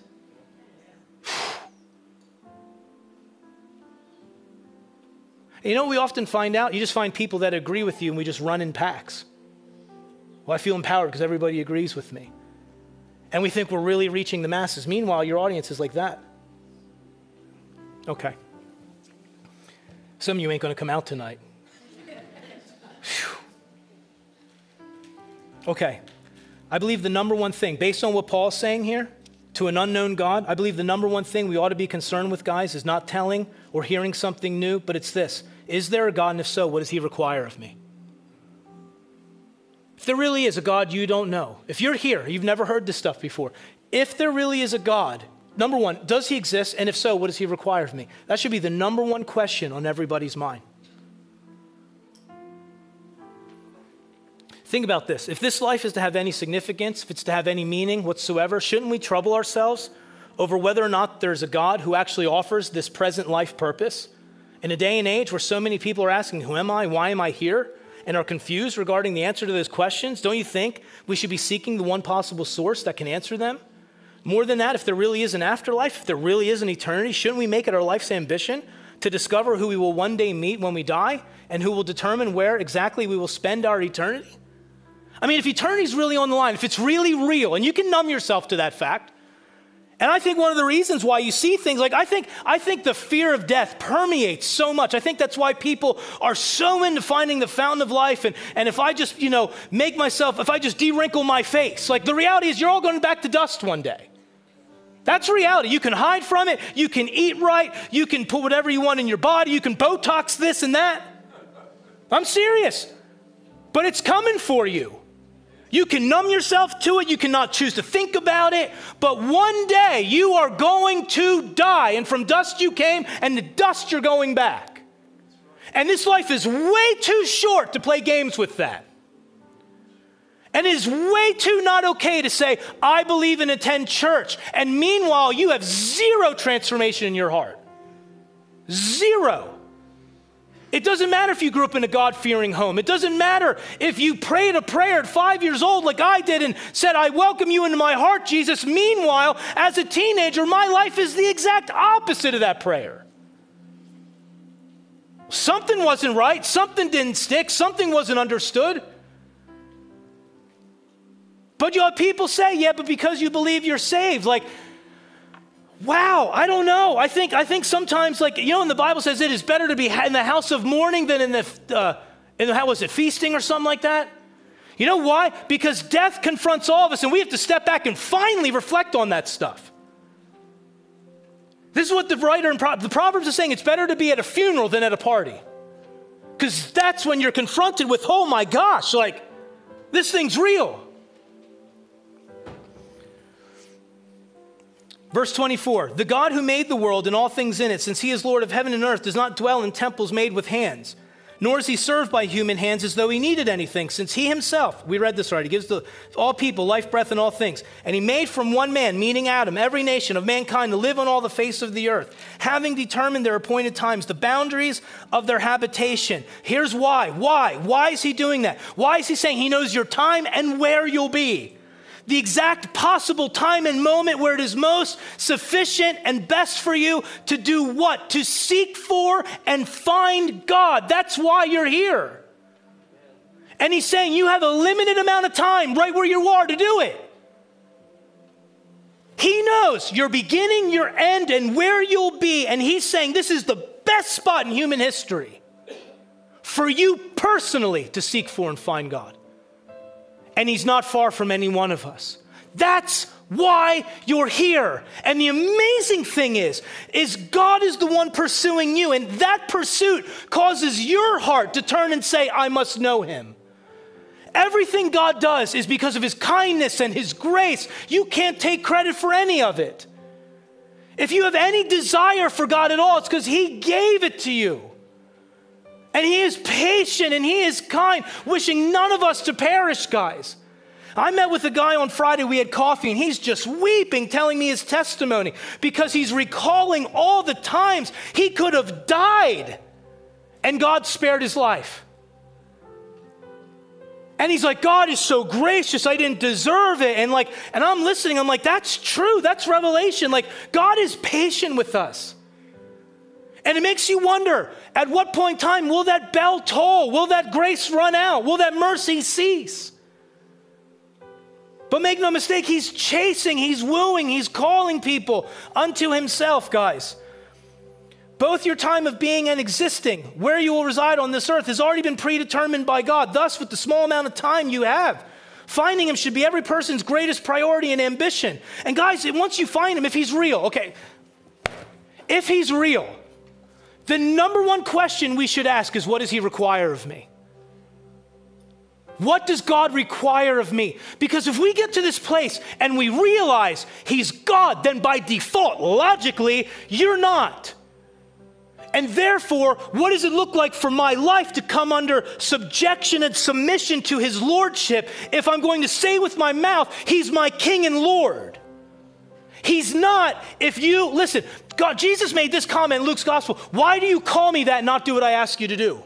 You know we often find out? You just find people that agree with you and we just run in packs. Well, I feel empowered because everybody agrees with me. And we think we're really reaching the masses. Meanwhile, your audience is like that. Okay. Some of you ain't going to come out tonight. okay. I believe the number one thing, based on what Paul's saying here, to an unknown God, I believe the number one thing we ought to be concerned with, guys, is not telling or hearing something new, but it's this Is there a God? And if so, what does He require of me? If there really is a God you don't know, if you're here, you've never heard this stuff before, if there really is a God, number one, does He exist? And if so, what does He require of me? That should be the number one question on everybody's mind. Think about this. If this life is to have any significance, if it's to have any meaning whatsoever, shouldn't we trouble ourselves over whether or not there's a God who actually offers this present life purpose? In a day and age where so many people are asking, Who am I? Why am I here? and are confused regarding the answer to those questions, don't you think we should be seeking the one possible source that can answer them? More than that, if there really is an afterlife, if there really is an eternity, shouldn't we make it our life's ambition to discover who we will one day meet when we die and who will determine where exactly we will spend our eternity? I mean, if eternity's really on the line, if it's really real, and you can numb yourself to that fact, and I think one of the reasons why you see things like I think I think the fear of death permeates so much. I think that's why people are so into finding the fountain of life and, and if I just, you know, make myself, if I just de-wrinkle my face, like the reality is you're all going back to dust one day. That's reality. You can hide from it, you can eat right, you can put whatever you want in your body, you can Botox this and that. I'm serious. But it's coming for you. You can numb yourself to it, you cannot choose to think about it, but one day you are going to die, and from dust you came, and to dust you're going back. And this life is way too short to play games with that. And it is way too not okay to say, I believe and attend church, and meanwhile you have zero transformation in your heart. Zero. It doesn't matter if you grew up in a God fearing home. It doesn't matter if you prayed a prayer at five years old, like I did, and said, I welcome you into my heart, Jesus. Meanwhile, as a teenager, my life is the exact opposite of that prayer. Something wasn't right, something didn't stick, something wasn't understood. But you have people say, yeah, but because you believe you're saved. Like, wow, I don't know. I think, I think sometimes, like, you know, when the Bible says it is better to be in the house of mourning than in the, uh, in the, how was it, feasting or something like that? You know why? Because death confronts all of us, and we have to step back and finally reflect on that stuff. This is what the writer in Pro- the Proverbs is saying it's better to be at a funeral than at a party. Because that's when you're confronted with, oh my gosh, like, this thing's real. Verse 24 The God who made the world and all things in it, since he is Lord of heaven and earth, does not dwell in temples made with hands, nor is he served by human hands as though he needed anything, since he himself, we read this already, gives to all people life, breath, and all things. And he made from one man, meaning Adam, every nation of mankind to live on all the face of the earth, having determined their appointed times, the boundaries of their habitation. Here's why. Why? Why is he doing that? Why is he saying he knows your time and where you'll be? The exact possible time and moment where it is most sufficient and best for you to do what? To seek for and find God. That's why you're here. And he's saying you have a limited amount of time right where you are to do it. He knows your beginning, your end, and where you'll be. And he's saying this is the best spot in human history for you personally to seek for and find God and He's not far from any one of us. That's why you're here. And the amazing thing is, is God is the one pursuing you, and that pursuit causes your heart to turn and say, I must know Him. Everything God does is because of His kindness and His grace. You can't take credit for any of it. If you have any desire for God at all, it's because He gave it to you. And He is patient and He is kind, wishing none of us to perish, guys. I met with a guy on Friday, we had coffee, and he's just weeping, telling me his testimony because he's recalling all the times he could have died and God spared his life. And he's like, God is so gracious, I didn't deserve it. And like, and I'm listening, I'm like, that's true, that's revelation. Like, God is patient with us. And it makes you wonder at what point in time will that bell toll? Will that grace run out? Will that mercy cease? But make no mistake, he's chasing, he's wooing, he's calling people unto himself, guys. Both your time of being and existing, where you will reside on this earth, has already been predetermined by God. Thus, with the small amount of time you have, finding him should be every person's greatest priority and ambition. And guys, once you find him, if he's real, okay, if he's real, the number one question we should ask is what does he require of me? What does God require of me? Because if we get to this place and we realize He's God, then by default, logically, you're not. And therefore, what does it look like for my life to come under subjection and submission to His Lordship if I'm going to say with my mouth, He's my King and Lord? He's not, if you, listen, God, Jesus made this comment in Luke's gospel. Why do you call me that not do what I ask you to do?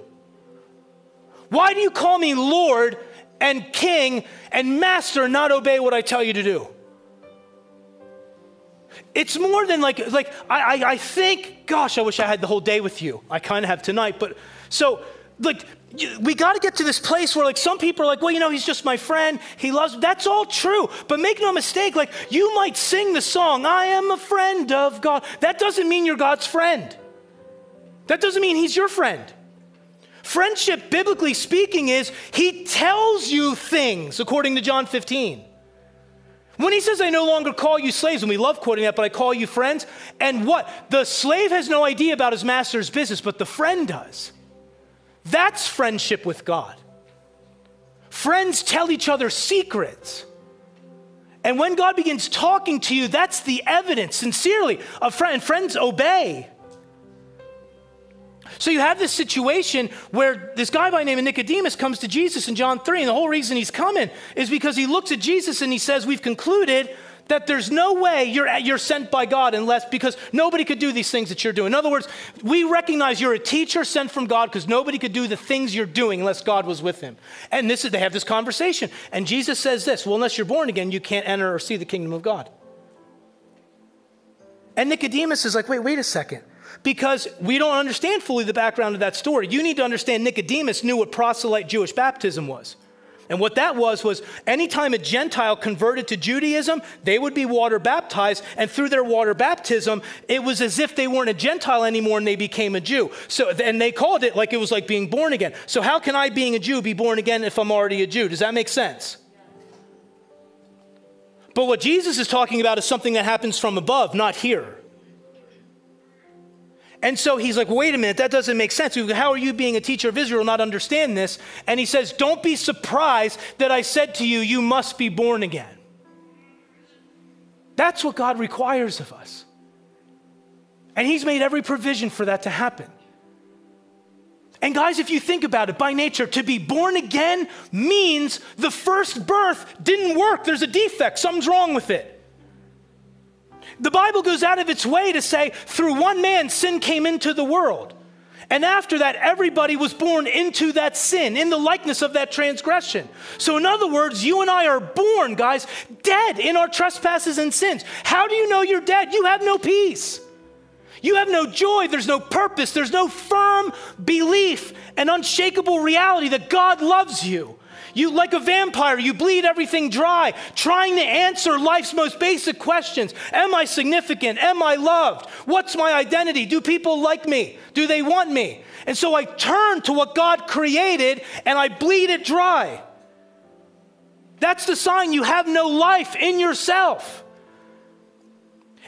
Why do you call me Lord and King and Master not obey what I tell you to do? It's more than like, like I, I, I think, gosh, I wish I had the whole day with you. I kind of have tonight, but so like we got to get to this place where like some people are like well you know he's just my friend. He loves that's all true. But make no mistake like you might sing the song i am a friend of god. That doesn't mean you're god's friend. That doesn't mean he's your friend. Friendship biblically speaking is he tells you things according to john 15 when he says, I no longer call you slaves, and we love quoting that, but I call you friends, and what? The slave has no idea about his master's business, but the friend does. That's friendship with God. Friends tell each other secrets. And when God begins talking to you, that's the evidence, sincerely, of friend. Friends obey. So you have this situation where this guy by name of Nicodemus comes to Jesus in John 3, and the whole reason he's coming is because he looks at Jesus and he says, We've concluded that there's no way you're, you're sent by God unless, because nobody could do these things that you're doing. In other words, we recognize you're a teacher sent from God because nobody could do the things you're doing unless God was with him. And this is, they have this conversation. And Jesus says this well, unless you're born again, you can't enter or see the kingdom of God. And Nicodemus is like, wait, wait a second. Because we don't understand fully the background of that story. You need to understand Nicodemus knew what proselyte Jewish baptism was. And what that was was anytime a Gentile converted to Judaism, they would be water baptized, and through their water baptism, it was as if they weren't a Gentile anymore and they became a Jew. So and they called it like it was like being born again. So how can I being a Jew be born again if I'm already a Jew? Does that make sense? But what Jesus is talking about is something that happens from above, not here. And so he's like, wait a minute, that doesn't make sense. How are you, being a teacher of Israel, not understand this? And he says, don't be surprised that I said to you, you must be born again. That's what God requires of us. And he's made every provision for that to happen. And guys, if you think about it, by nature, to be born again means the first birth didn't work. There's a defect, something's wrong with it. The Bible goes out of its way to say, through one man, sin came into the world. And after that, everybody was born into that sin, in the likeness of that transgression. So, in other words, you and I are born, guys, dead in our trespasses and sins. How do you know you're dead? You have no peace. You have no joy. There's no purpose. There's no firm belief and unshakable reality that God loves you. You, like a vampire, you bleed everything dry, trying to answer life's most basic questions Am I significant? Am I loved? What's my identity? Do people like me? Do they want me? And so I turn to what God created and I bleed it dry. That's the sign you have no life in yourself.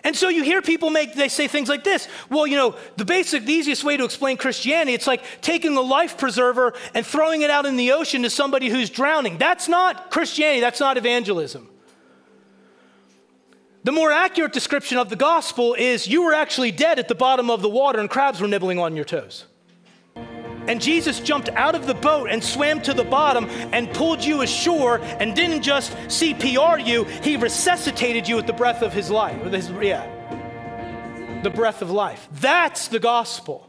And so you hear people make, they say things like this. Well, you know, the basic, the easiest way to explain Christianity, it's like taking a life preserver and throwing it out in the ocean to somebody who's drowning. That's not Christianity, that's not evangelism. The more accurate description of the gospel is you were actually dead at the bottom of the water and crabs were nibbling on your toes. And Jesus jumped out of the boat and swam to the bottom and pulled you ashore and didn't just CPR you, he resuscitated you with the breath of his life. His, yeah. The breath of life. That's the gospel.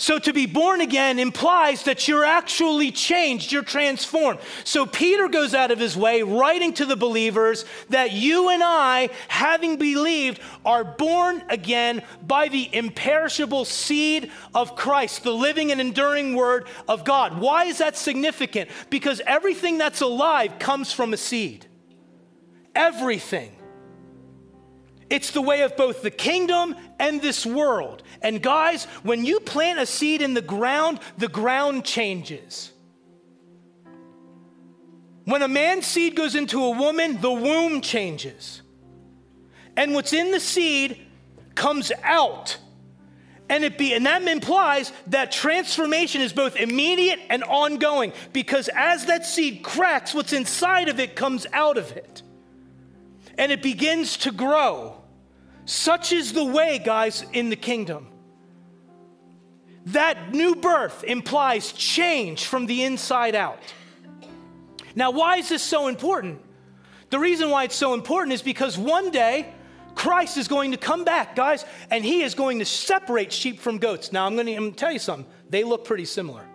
So to be born again implies that you're actually changed, you're transformed. So Peter goes out of his way writing to the believers that you and I, having believed, are born again by the imperishable seed of Christ, the living and enduring word of God. Why is that significant? Because everything that's alive comes from a seed. Everything. It's the way of both the kingdom and this world. And guys, when you plant a seed in the ground, the ground changes. When a man's seed goes into a woman, the womb changes. And what's in the seed comes out. And it be and that implies that transformation is both immediate and ongoing because as that seed cracks, what's inside of it comes out of it. And it begins to grow. Such is the way, guys, in the kingdom. That new birth implies change from the inside out. Now, why is this so important? The reason why it's so important is because one day Christ is going to come back, guys, and he is going to separate sheep from goats. Now, I'm going to, tell you something. They look pretty similar.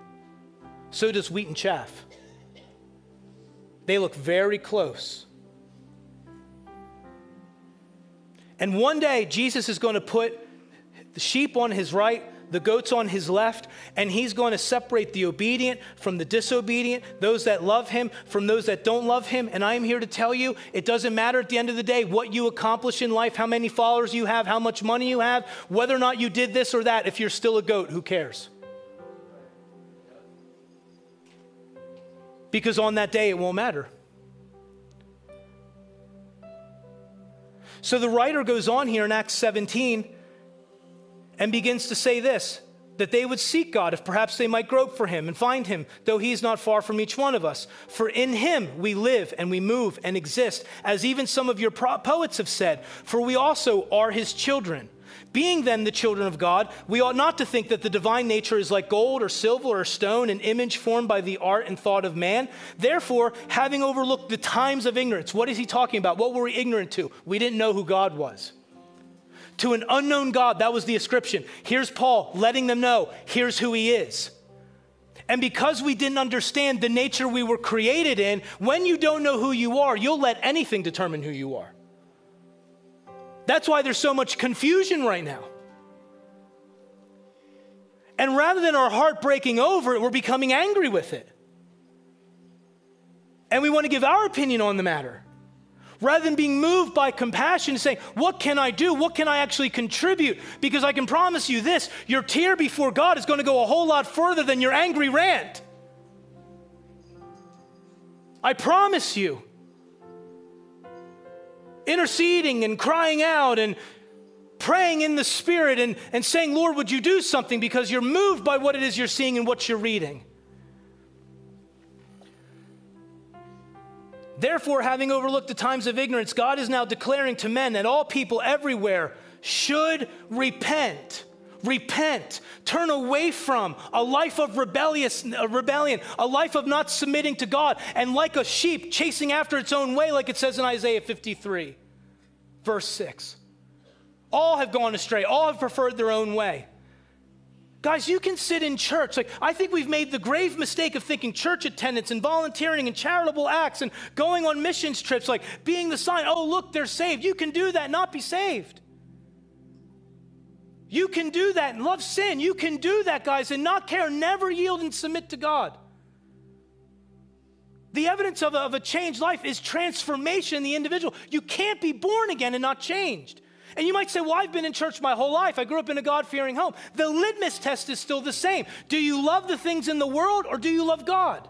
So does wheat and chaff. They look very close. And one day, Jesus is going to put the sheep on his right, the goats on his left, and he's going to separate the obedient from the disobedient, those that love him from those that don't love him. And I'm here to tell you it doesn't matter at the end of the day what you accomplish in life, how many followers you have, how much money you have, whether or not you did this or that. If you're still a goat, who cares? Because on that day, it won't matter. So the writer goes on here in Acts 17 and begins to say this that they would seek God, if perhaps they might grope for him and find him, though he is not far from each one of us. For in him we live and we move and exist, as even some of your poets have said, for we also are his children. Being then the children of God, we ought not to think that the divine nature is like gold or silver or stone, an image formed by the art and thought of man. Therefore, having overlooked the times of ignorance, what is he talking about? What were we ignorant to? We didn't know who God was to an unknown God. That was the ascription. Here's Paul letting them know here's who he is. And because we didn't understand the nature we were created in, when you don't know who you are, you'll let anything determine who you are. That's why there's so much confusion right now. And rather than our heart breaking over it, we're becoming angry with it. And we want to give our opinion on the matter rather than being moved by compassion, and saying, What can I do? What can I actually contribute? Because I can promise you this your tear before God is going to go a whole lot further than your angry rant. I promise you. Interceding and crying out and praying in the Spirit and, and saying, Lord, would you do something because you're moved by what it is you're seeing and what you're reading. Therefore, having overlooked the times of ignorance, God is now declaring to men that all people everywhere should repent. Repent, turn away from a life of rebellious a rebellion, a life of not submitting to God, and like a sheep chasing after its own way, like it says in Isaiah 53, verse 6. All have gone astray, all have preferred their own way. Guys, you can sit in church. Like, I think we've made the grave mistake of thinking church attendance and volunteering and charitable acts and going on missions trips, like being the sign, oh, look, they're saved. You can do that, not be saved. You can do that and love sin. You can do that, guys, and not care, never yield and submit to God. The evidence of a, of a changed life is transformation in the individual. You can't be born again and not changed. And you might say, Well, I've been in church my whole life. I grew up in a God fearing home. The litmus test is still the same. Do you love the things in the world or do you love God?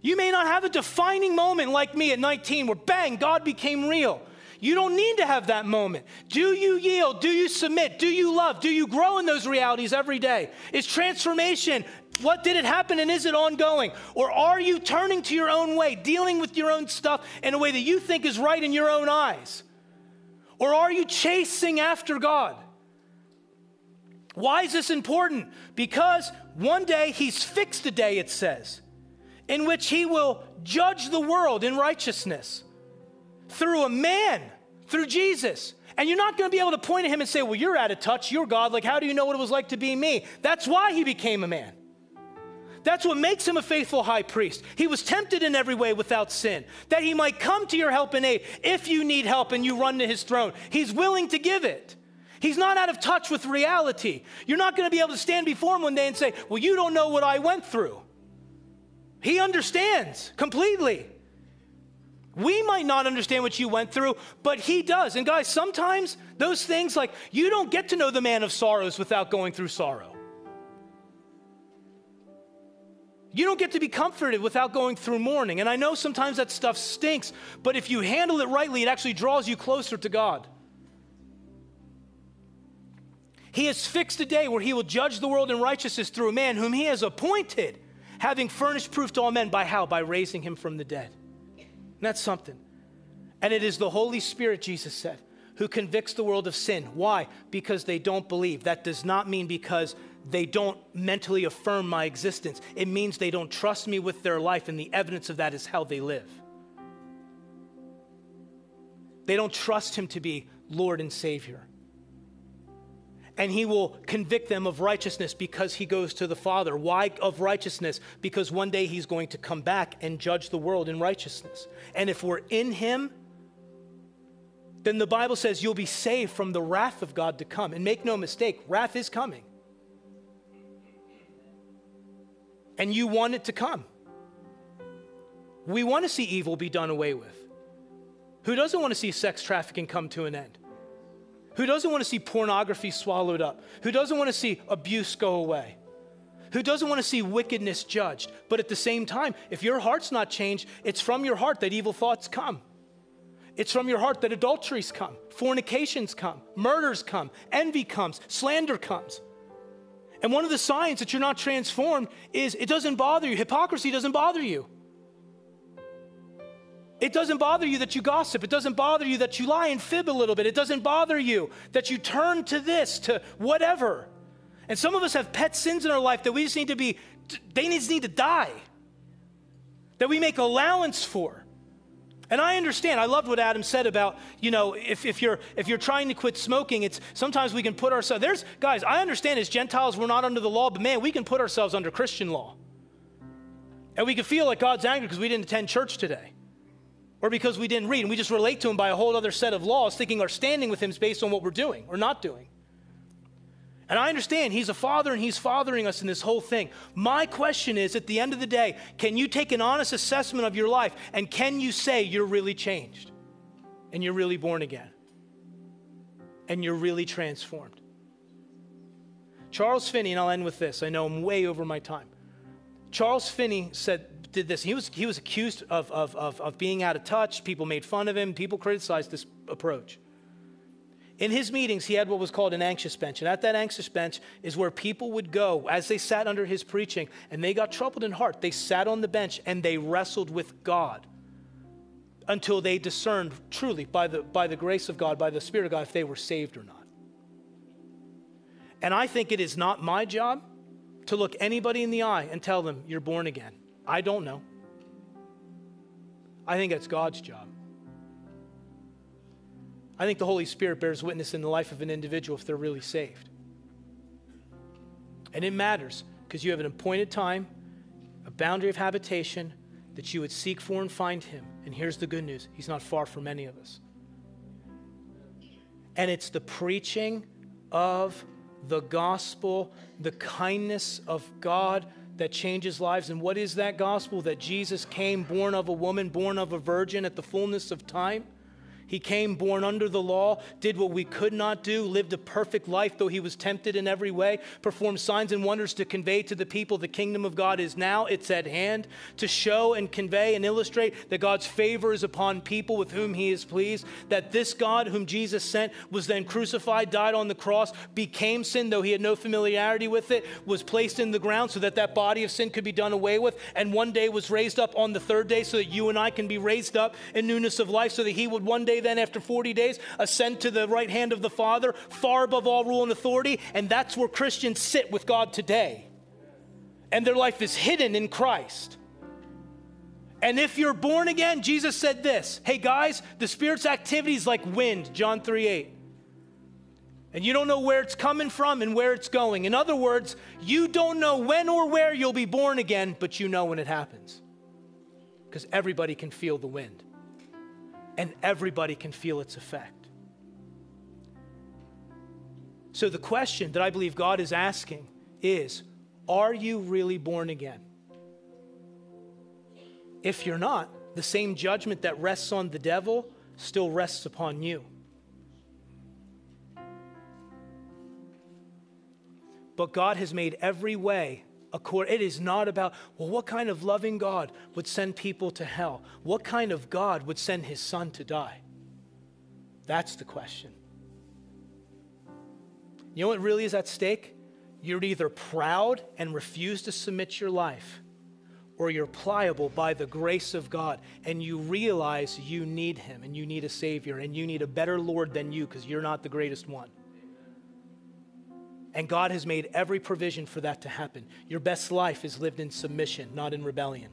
You may not have a defining moment like me at 19 where bang, God became real. You don't need to have that moment. Do you yield? Do you submit? Do you love? Do you grow in those realities every day? Is transformation what did it happen and is it ongoing? Or are you turning to your own way, dealing with your own stuff in a way that you think is right in your own eyes? Or are you chasing after God? Why is this important? Because one day he's fixed a day, it says, in which he will judge the world in righteousness through a man, through Jesus. And you're not going to be able to point at him and say, Well, you're out of touch. You're God. Like, how do you know what it was like to be me? That's why he became a man. That's what makes him a faithful high priest. He was tempted in every way without sin, that he might come to your help and aid if you need help and you run to his throne. He's willing to give it. He's not out of touch with reality. You're not going to be able to stand before him one day and say, Well, you don't know what I went through. He understands completely. We might not understand what you went through, but he does. And guys, sometimes those things like you don't get to know the man of sorrows without going through sorrow. You don't get to be comforted without going through mourning. And I know sometimes that stuff stinks, but if you handle it rightly, it actually draws you closer to God. He has fixed a day where he will judge the world in righteousness through a man whom he has appointed, having furnished proof to all men by how? By raising him from the dead. That's something. And it is the Holy Spirit, Jesus said, who convicts the world of sin. Why? Because they don't believe. That does not mean because they don't mentally affirm my existence. It means they don't trust me with their life, and the evidence of that is how they live. They don't trust Him to be Lord and Savior. And He will convict them of righteousness because He goes to the Father. Why of righteousness? Because one day He's going to come back and judge the world in righteousness. And if we're in Him, then the Bible says you'll be saved from the wrath of God to come. And make no mistake, wrath is coming. and you want it to come. We want to see evil be done away with. Who doesn't want to see sex trafficking come to an end? Who doesn't want to see pornography swallowed up? Who doesn't want to see abuse go away? Who doesn't want to see wickedness judged? But at the same time, if your heart's not changed, it's from your heart that evil thoughts come. It's from your heart that adulteries come, fornications come, murders come, envy comes, slander comes. And one of the signs that you're not transformed is it doesn't bother you. Hypocrisy doesn't bother you. It doesn't bother you that you gossip. It doesn't bother you that you lie and fib a little bit. It doesn't bother you that you turn to this, to whatever. And some of us have pet sins in our life that we just need to be, they just need to die, that we make allowance for. And I understand. I loved what Adam said about, you know, if, if, you're, if you're trying to quit smoking, it's sometimes we can put ourselves, there's, guys, I understand as Gentiles we're not under the law, but man, we can put ourselves under Christian law. And we can feel like God's angry because we didn't attend church today or because we didn't read. And we just relate to him by a whole other set of laws, thinking our standing with him is based on what we're doing or not doing. And I understand he's a father and he's fathering us in this whole thing. My question is at the end of the day, can you take an honest assessment of your life and can you say you're really changed and you're really born again and you're really transformed? Charles Finney, and I'll end with this, I know I'm way over my time. Charles Finney said, did this. He was, he was accused of, of, of, of being out of touch. People made fun of him. People criticized this approach. In his meetings, he had what was called an anxious bench. And at that anxious bench is where people would go as they sat under his preaching and they got troubled in heart. They sat on the bench and they wrestled with God until they discerned truly by the, by the grace of God, by the Spirit of God, if they were saved or not. And I think it is not my job to look anybody in the eye and tell them, You're born again. I don't know. I think that's God's job. I think the Holy Spirit bears witness in the life of an individual if they're really saved. And it matters because you have an appointed time, a boundary of habitation that you would seek for and find Him. And here's the good news He's not far from any of us. And it's the preaching of the gospel, the kindness of God that changes lives. And what is that gospel? That Jesus came born of a woman, born of a virgin at the fullness of time he came born under the law, did what we could not do, lived a perfect life, though he was tempted in every way, performed signs and wonders to convey to the people the kingdom of God is now, it's at hand, to show and convey and illustrate that God's favor is upon people with whom he is pleased, that this God whom Jesus sent was then crucified, died on the cross, became sin, though he had no familiarity with it, was placed in the ground so that that body of sin could be done away with, and one day was raised up on the third day so that you and I can be raised up in newness of life, so that he would one day then, after 40 days, ascend to the right hand of the Father, far above all rule and authority. And that's where Christians sit with God today. And their life is hidden in Christ. And if you're born again, Jesus said this Hey guys, the Spirit's activity is like wind, John 3 8. And you don't know where it's coming from and where it's going. In other words, you don't know when or where you'll be born again, but you know when it happens. Because everybody can feel the wind and everybody can feel its effect. So, the question that I believe God is asking is Are you really born again? If you're not, the same judgment that rests on the devil still rests upon you. But God has made every way it is not about, well, what kind of loving God would send people to hell? What kind of God would send his son to die? That's the question. You know what really is at stake? You're either proud and refuse to submit your life, or you're pliable by the grace of God and you realize you need Him and you need a Savior and you need a better Lord than you because you're not the greatest one. And God has made every provision for that to happen. Your best life is lived in submission, not in rebellion.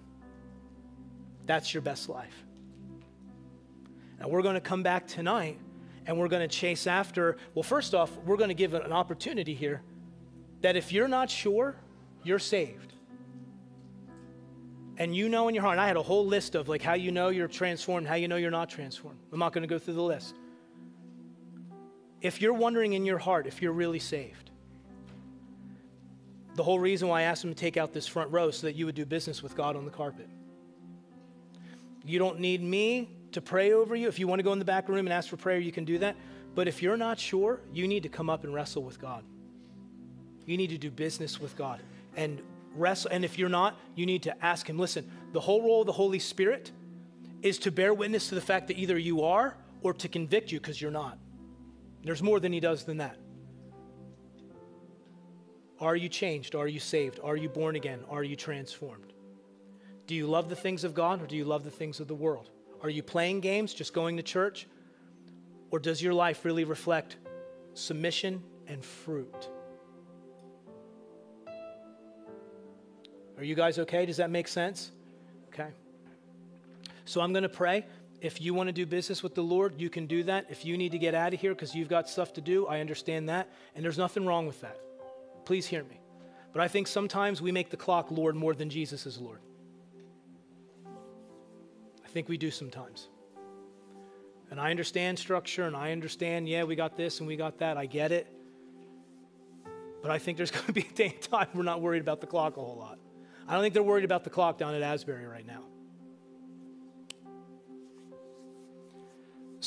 That's your best life. Now, we're going to come back tonight and we're going to chase after. Well, first off, we're going to give an opportunity here that if you're not sure, you're saved. And you know in your heart, and I had a whole list of like how you know you're transformed, how you know you're not transformed. I'm not going to go through the list. If you're wondering in your heart if you're really saved, the whole reason why I asked him to take out this front row so that you would do business with God on the carpet. You don't need me to pray over you. If you want to go in the back room and ask for prayer, you can do that. But if you're not sure, you need to come up and wrestle with God. You need to do business with God and wrestle. And if you're not, you need to ask Him. Listen, the whole role of the Holy Spirit is to bear witness to the fact that either you are or to convict you because you're not. There's more than he does than that. Are you changed? Are you saved? Are you born again? Are you transformed? Do you love the things of God or do you love the things of the world? Are you playing games, just going to church? Or does your life really reflect submission and fruit? Are you guys okay? Does that make sense? Okay. So I'm going to pray. If you want to do business with the Lord, you can do that. If you need to get out of here because you've got stuff to do, I understand that. And there's nothing wrong with that. Please hear me. But I think sometimes we make the clock Lord more than Jesus is Lord. I think we do sometimes. And I understand structure and I understand, yeah, we got this and we got that. I get it. But I think there's going to be a day and time we're not worried about the clock a whole lot. I don't think they're worried about the clock down at Asbury right now.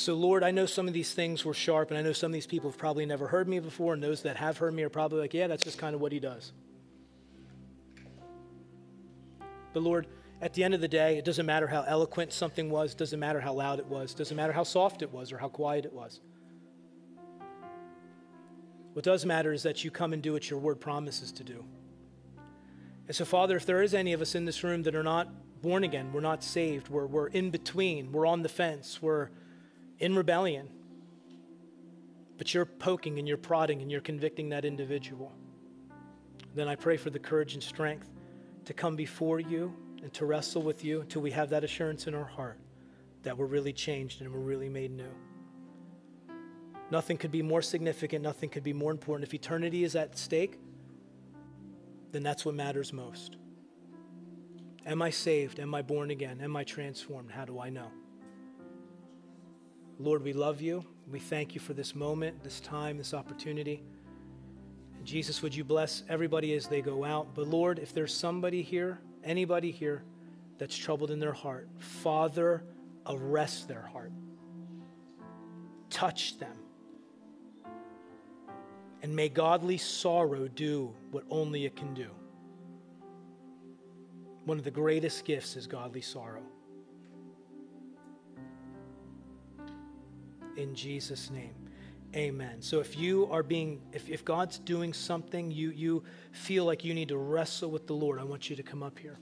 So, Lord, I know some of these things were sharp, and I know some of these people have probably never heard me before, and those that have heard me are probably like, yeah, that's just kind of what he does. But, Lord, at the end of the day, it doesn't matter how eloquent something was, doesn't matter how loud it was, doesn't matter how soft it was or how quiet it was. What does matter is that you come and do what your word promises to do. And so, Father, if there is any of us in this room that are not born again, we're not saved, we're, we're in between, we're on the fence, we're in rebellion, but you're poking and you're prodding and you're convicting that individual, then I pray for the courage and strength to come before you and to wrestle with you until we have that assurance in our heart that we're really changed and we're really made new. Nothing could be more significant, nothing could be more important. If eternity is at stake, then that's what matters most. Am I saved? Am I born again? Am I transformed? How do I know? Lord, we love you. We thank you for this moment, this time, this opportunity. Jesus, would you bless everybody as they go out? But Lord, if there's somebody here, anybody here that's troubled in their heart, Father, arrest their heart. Touch them. And may godly sorrow do what only it can do. One of the greatest gifts is godly sorrow. In Jesus' name. Amen. So if you are being, if, if God's doing something, you, you feel like you need to wrestle with the Lord, I want you to come up here.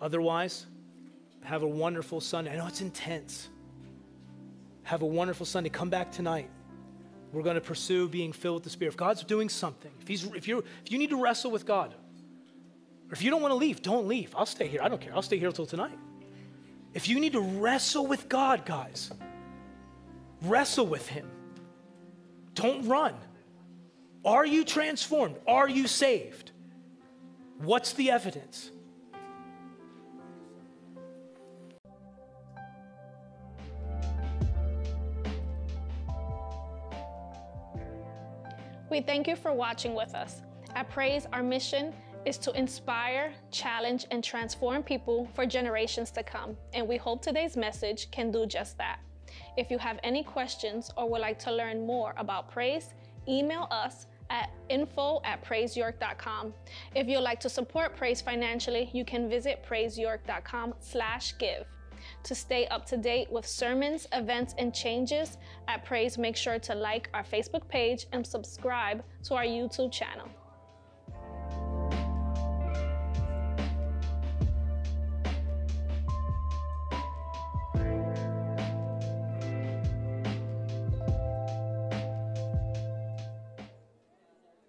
Otherwise, have a wonderful Sunday. I know it's intense. Have a wonderful Sunday. Come back tonight. We're going to pursue being filled with the Spirit. If God's doing something, if, he's, if, you if you need to wrestle with God, or if you don't want to leave, don't leave. I'll stay here. I don't care. I'll stay here until tonight. If you need to wrestle with God, guys, wrestle with Him. Don't run. Are you transformed? Are you saved? What's the evidence? We thank you for watching with us. At Praise, our mission is to inspire, challenge, and transform people for generations to come. And we hope today's message can do just that. If you have any questions or would like to learn more about Praise, email us at info at praiseyork.com. If you'd like to support Praise financially, you can visit praiseyork.com slash give. To stay up to date with sermons, events, and changes at Praise, make sure to like our Facebook page and subscribe to our YouTube channel.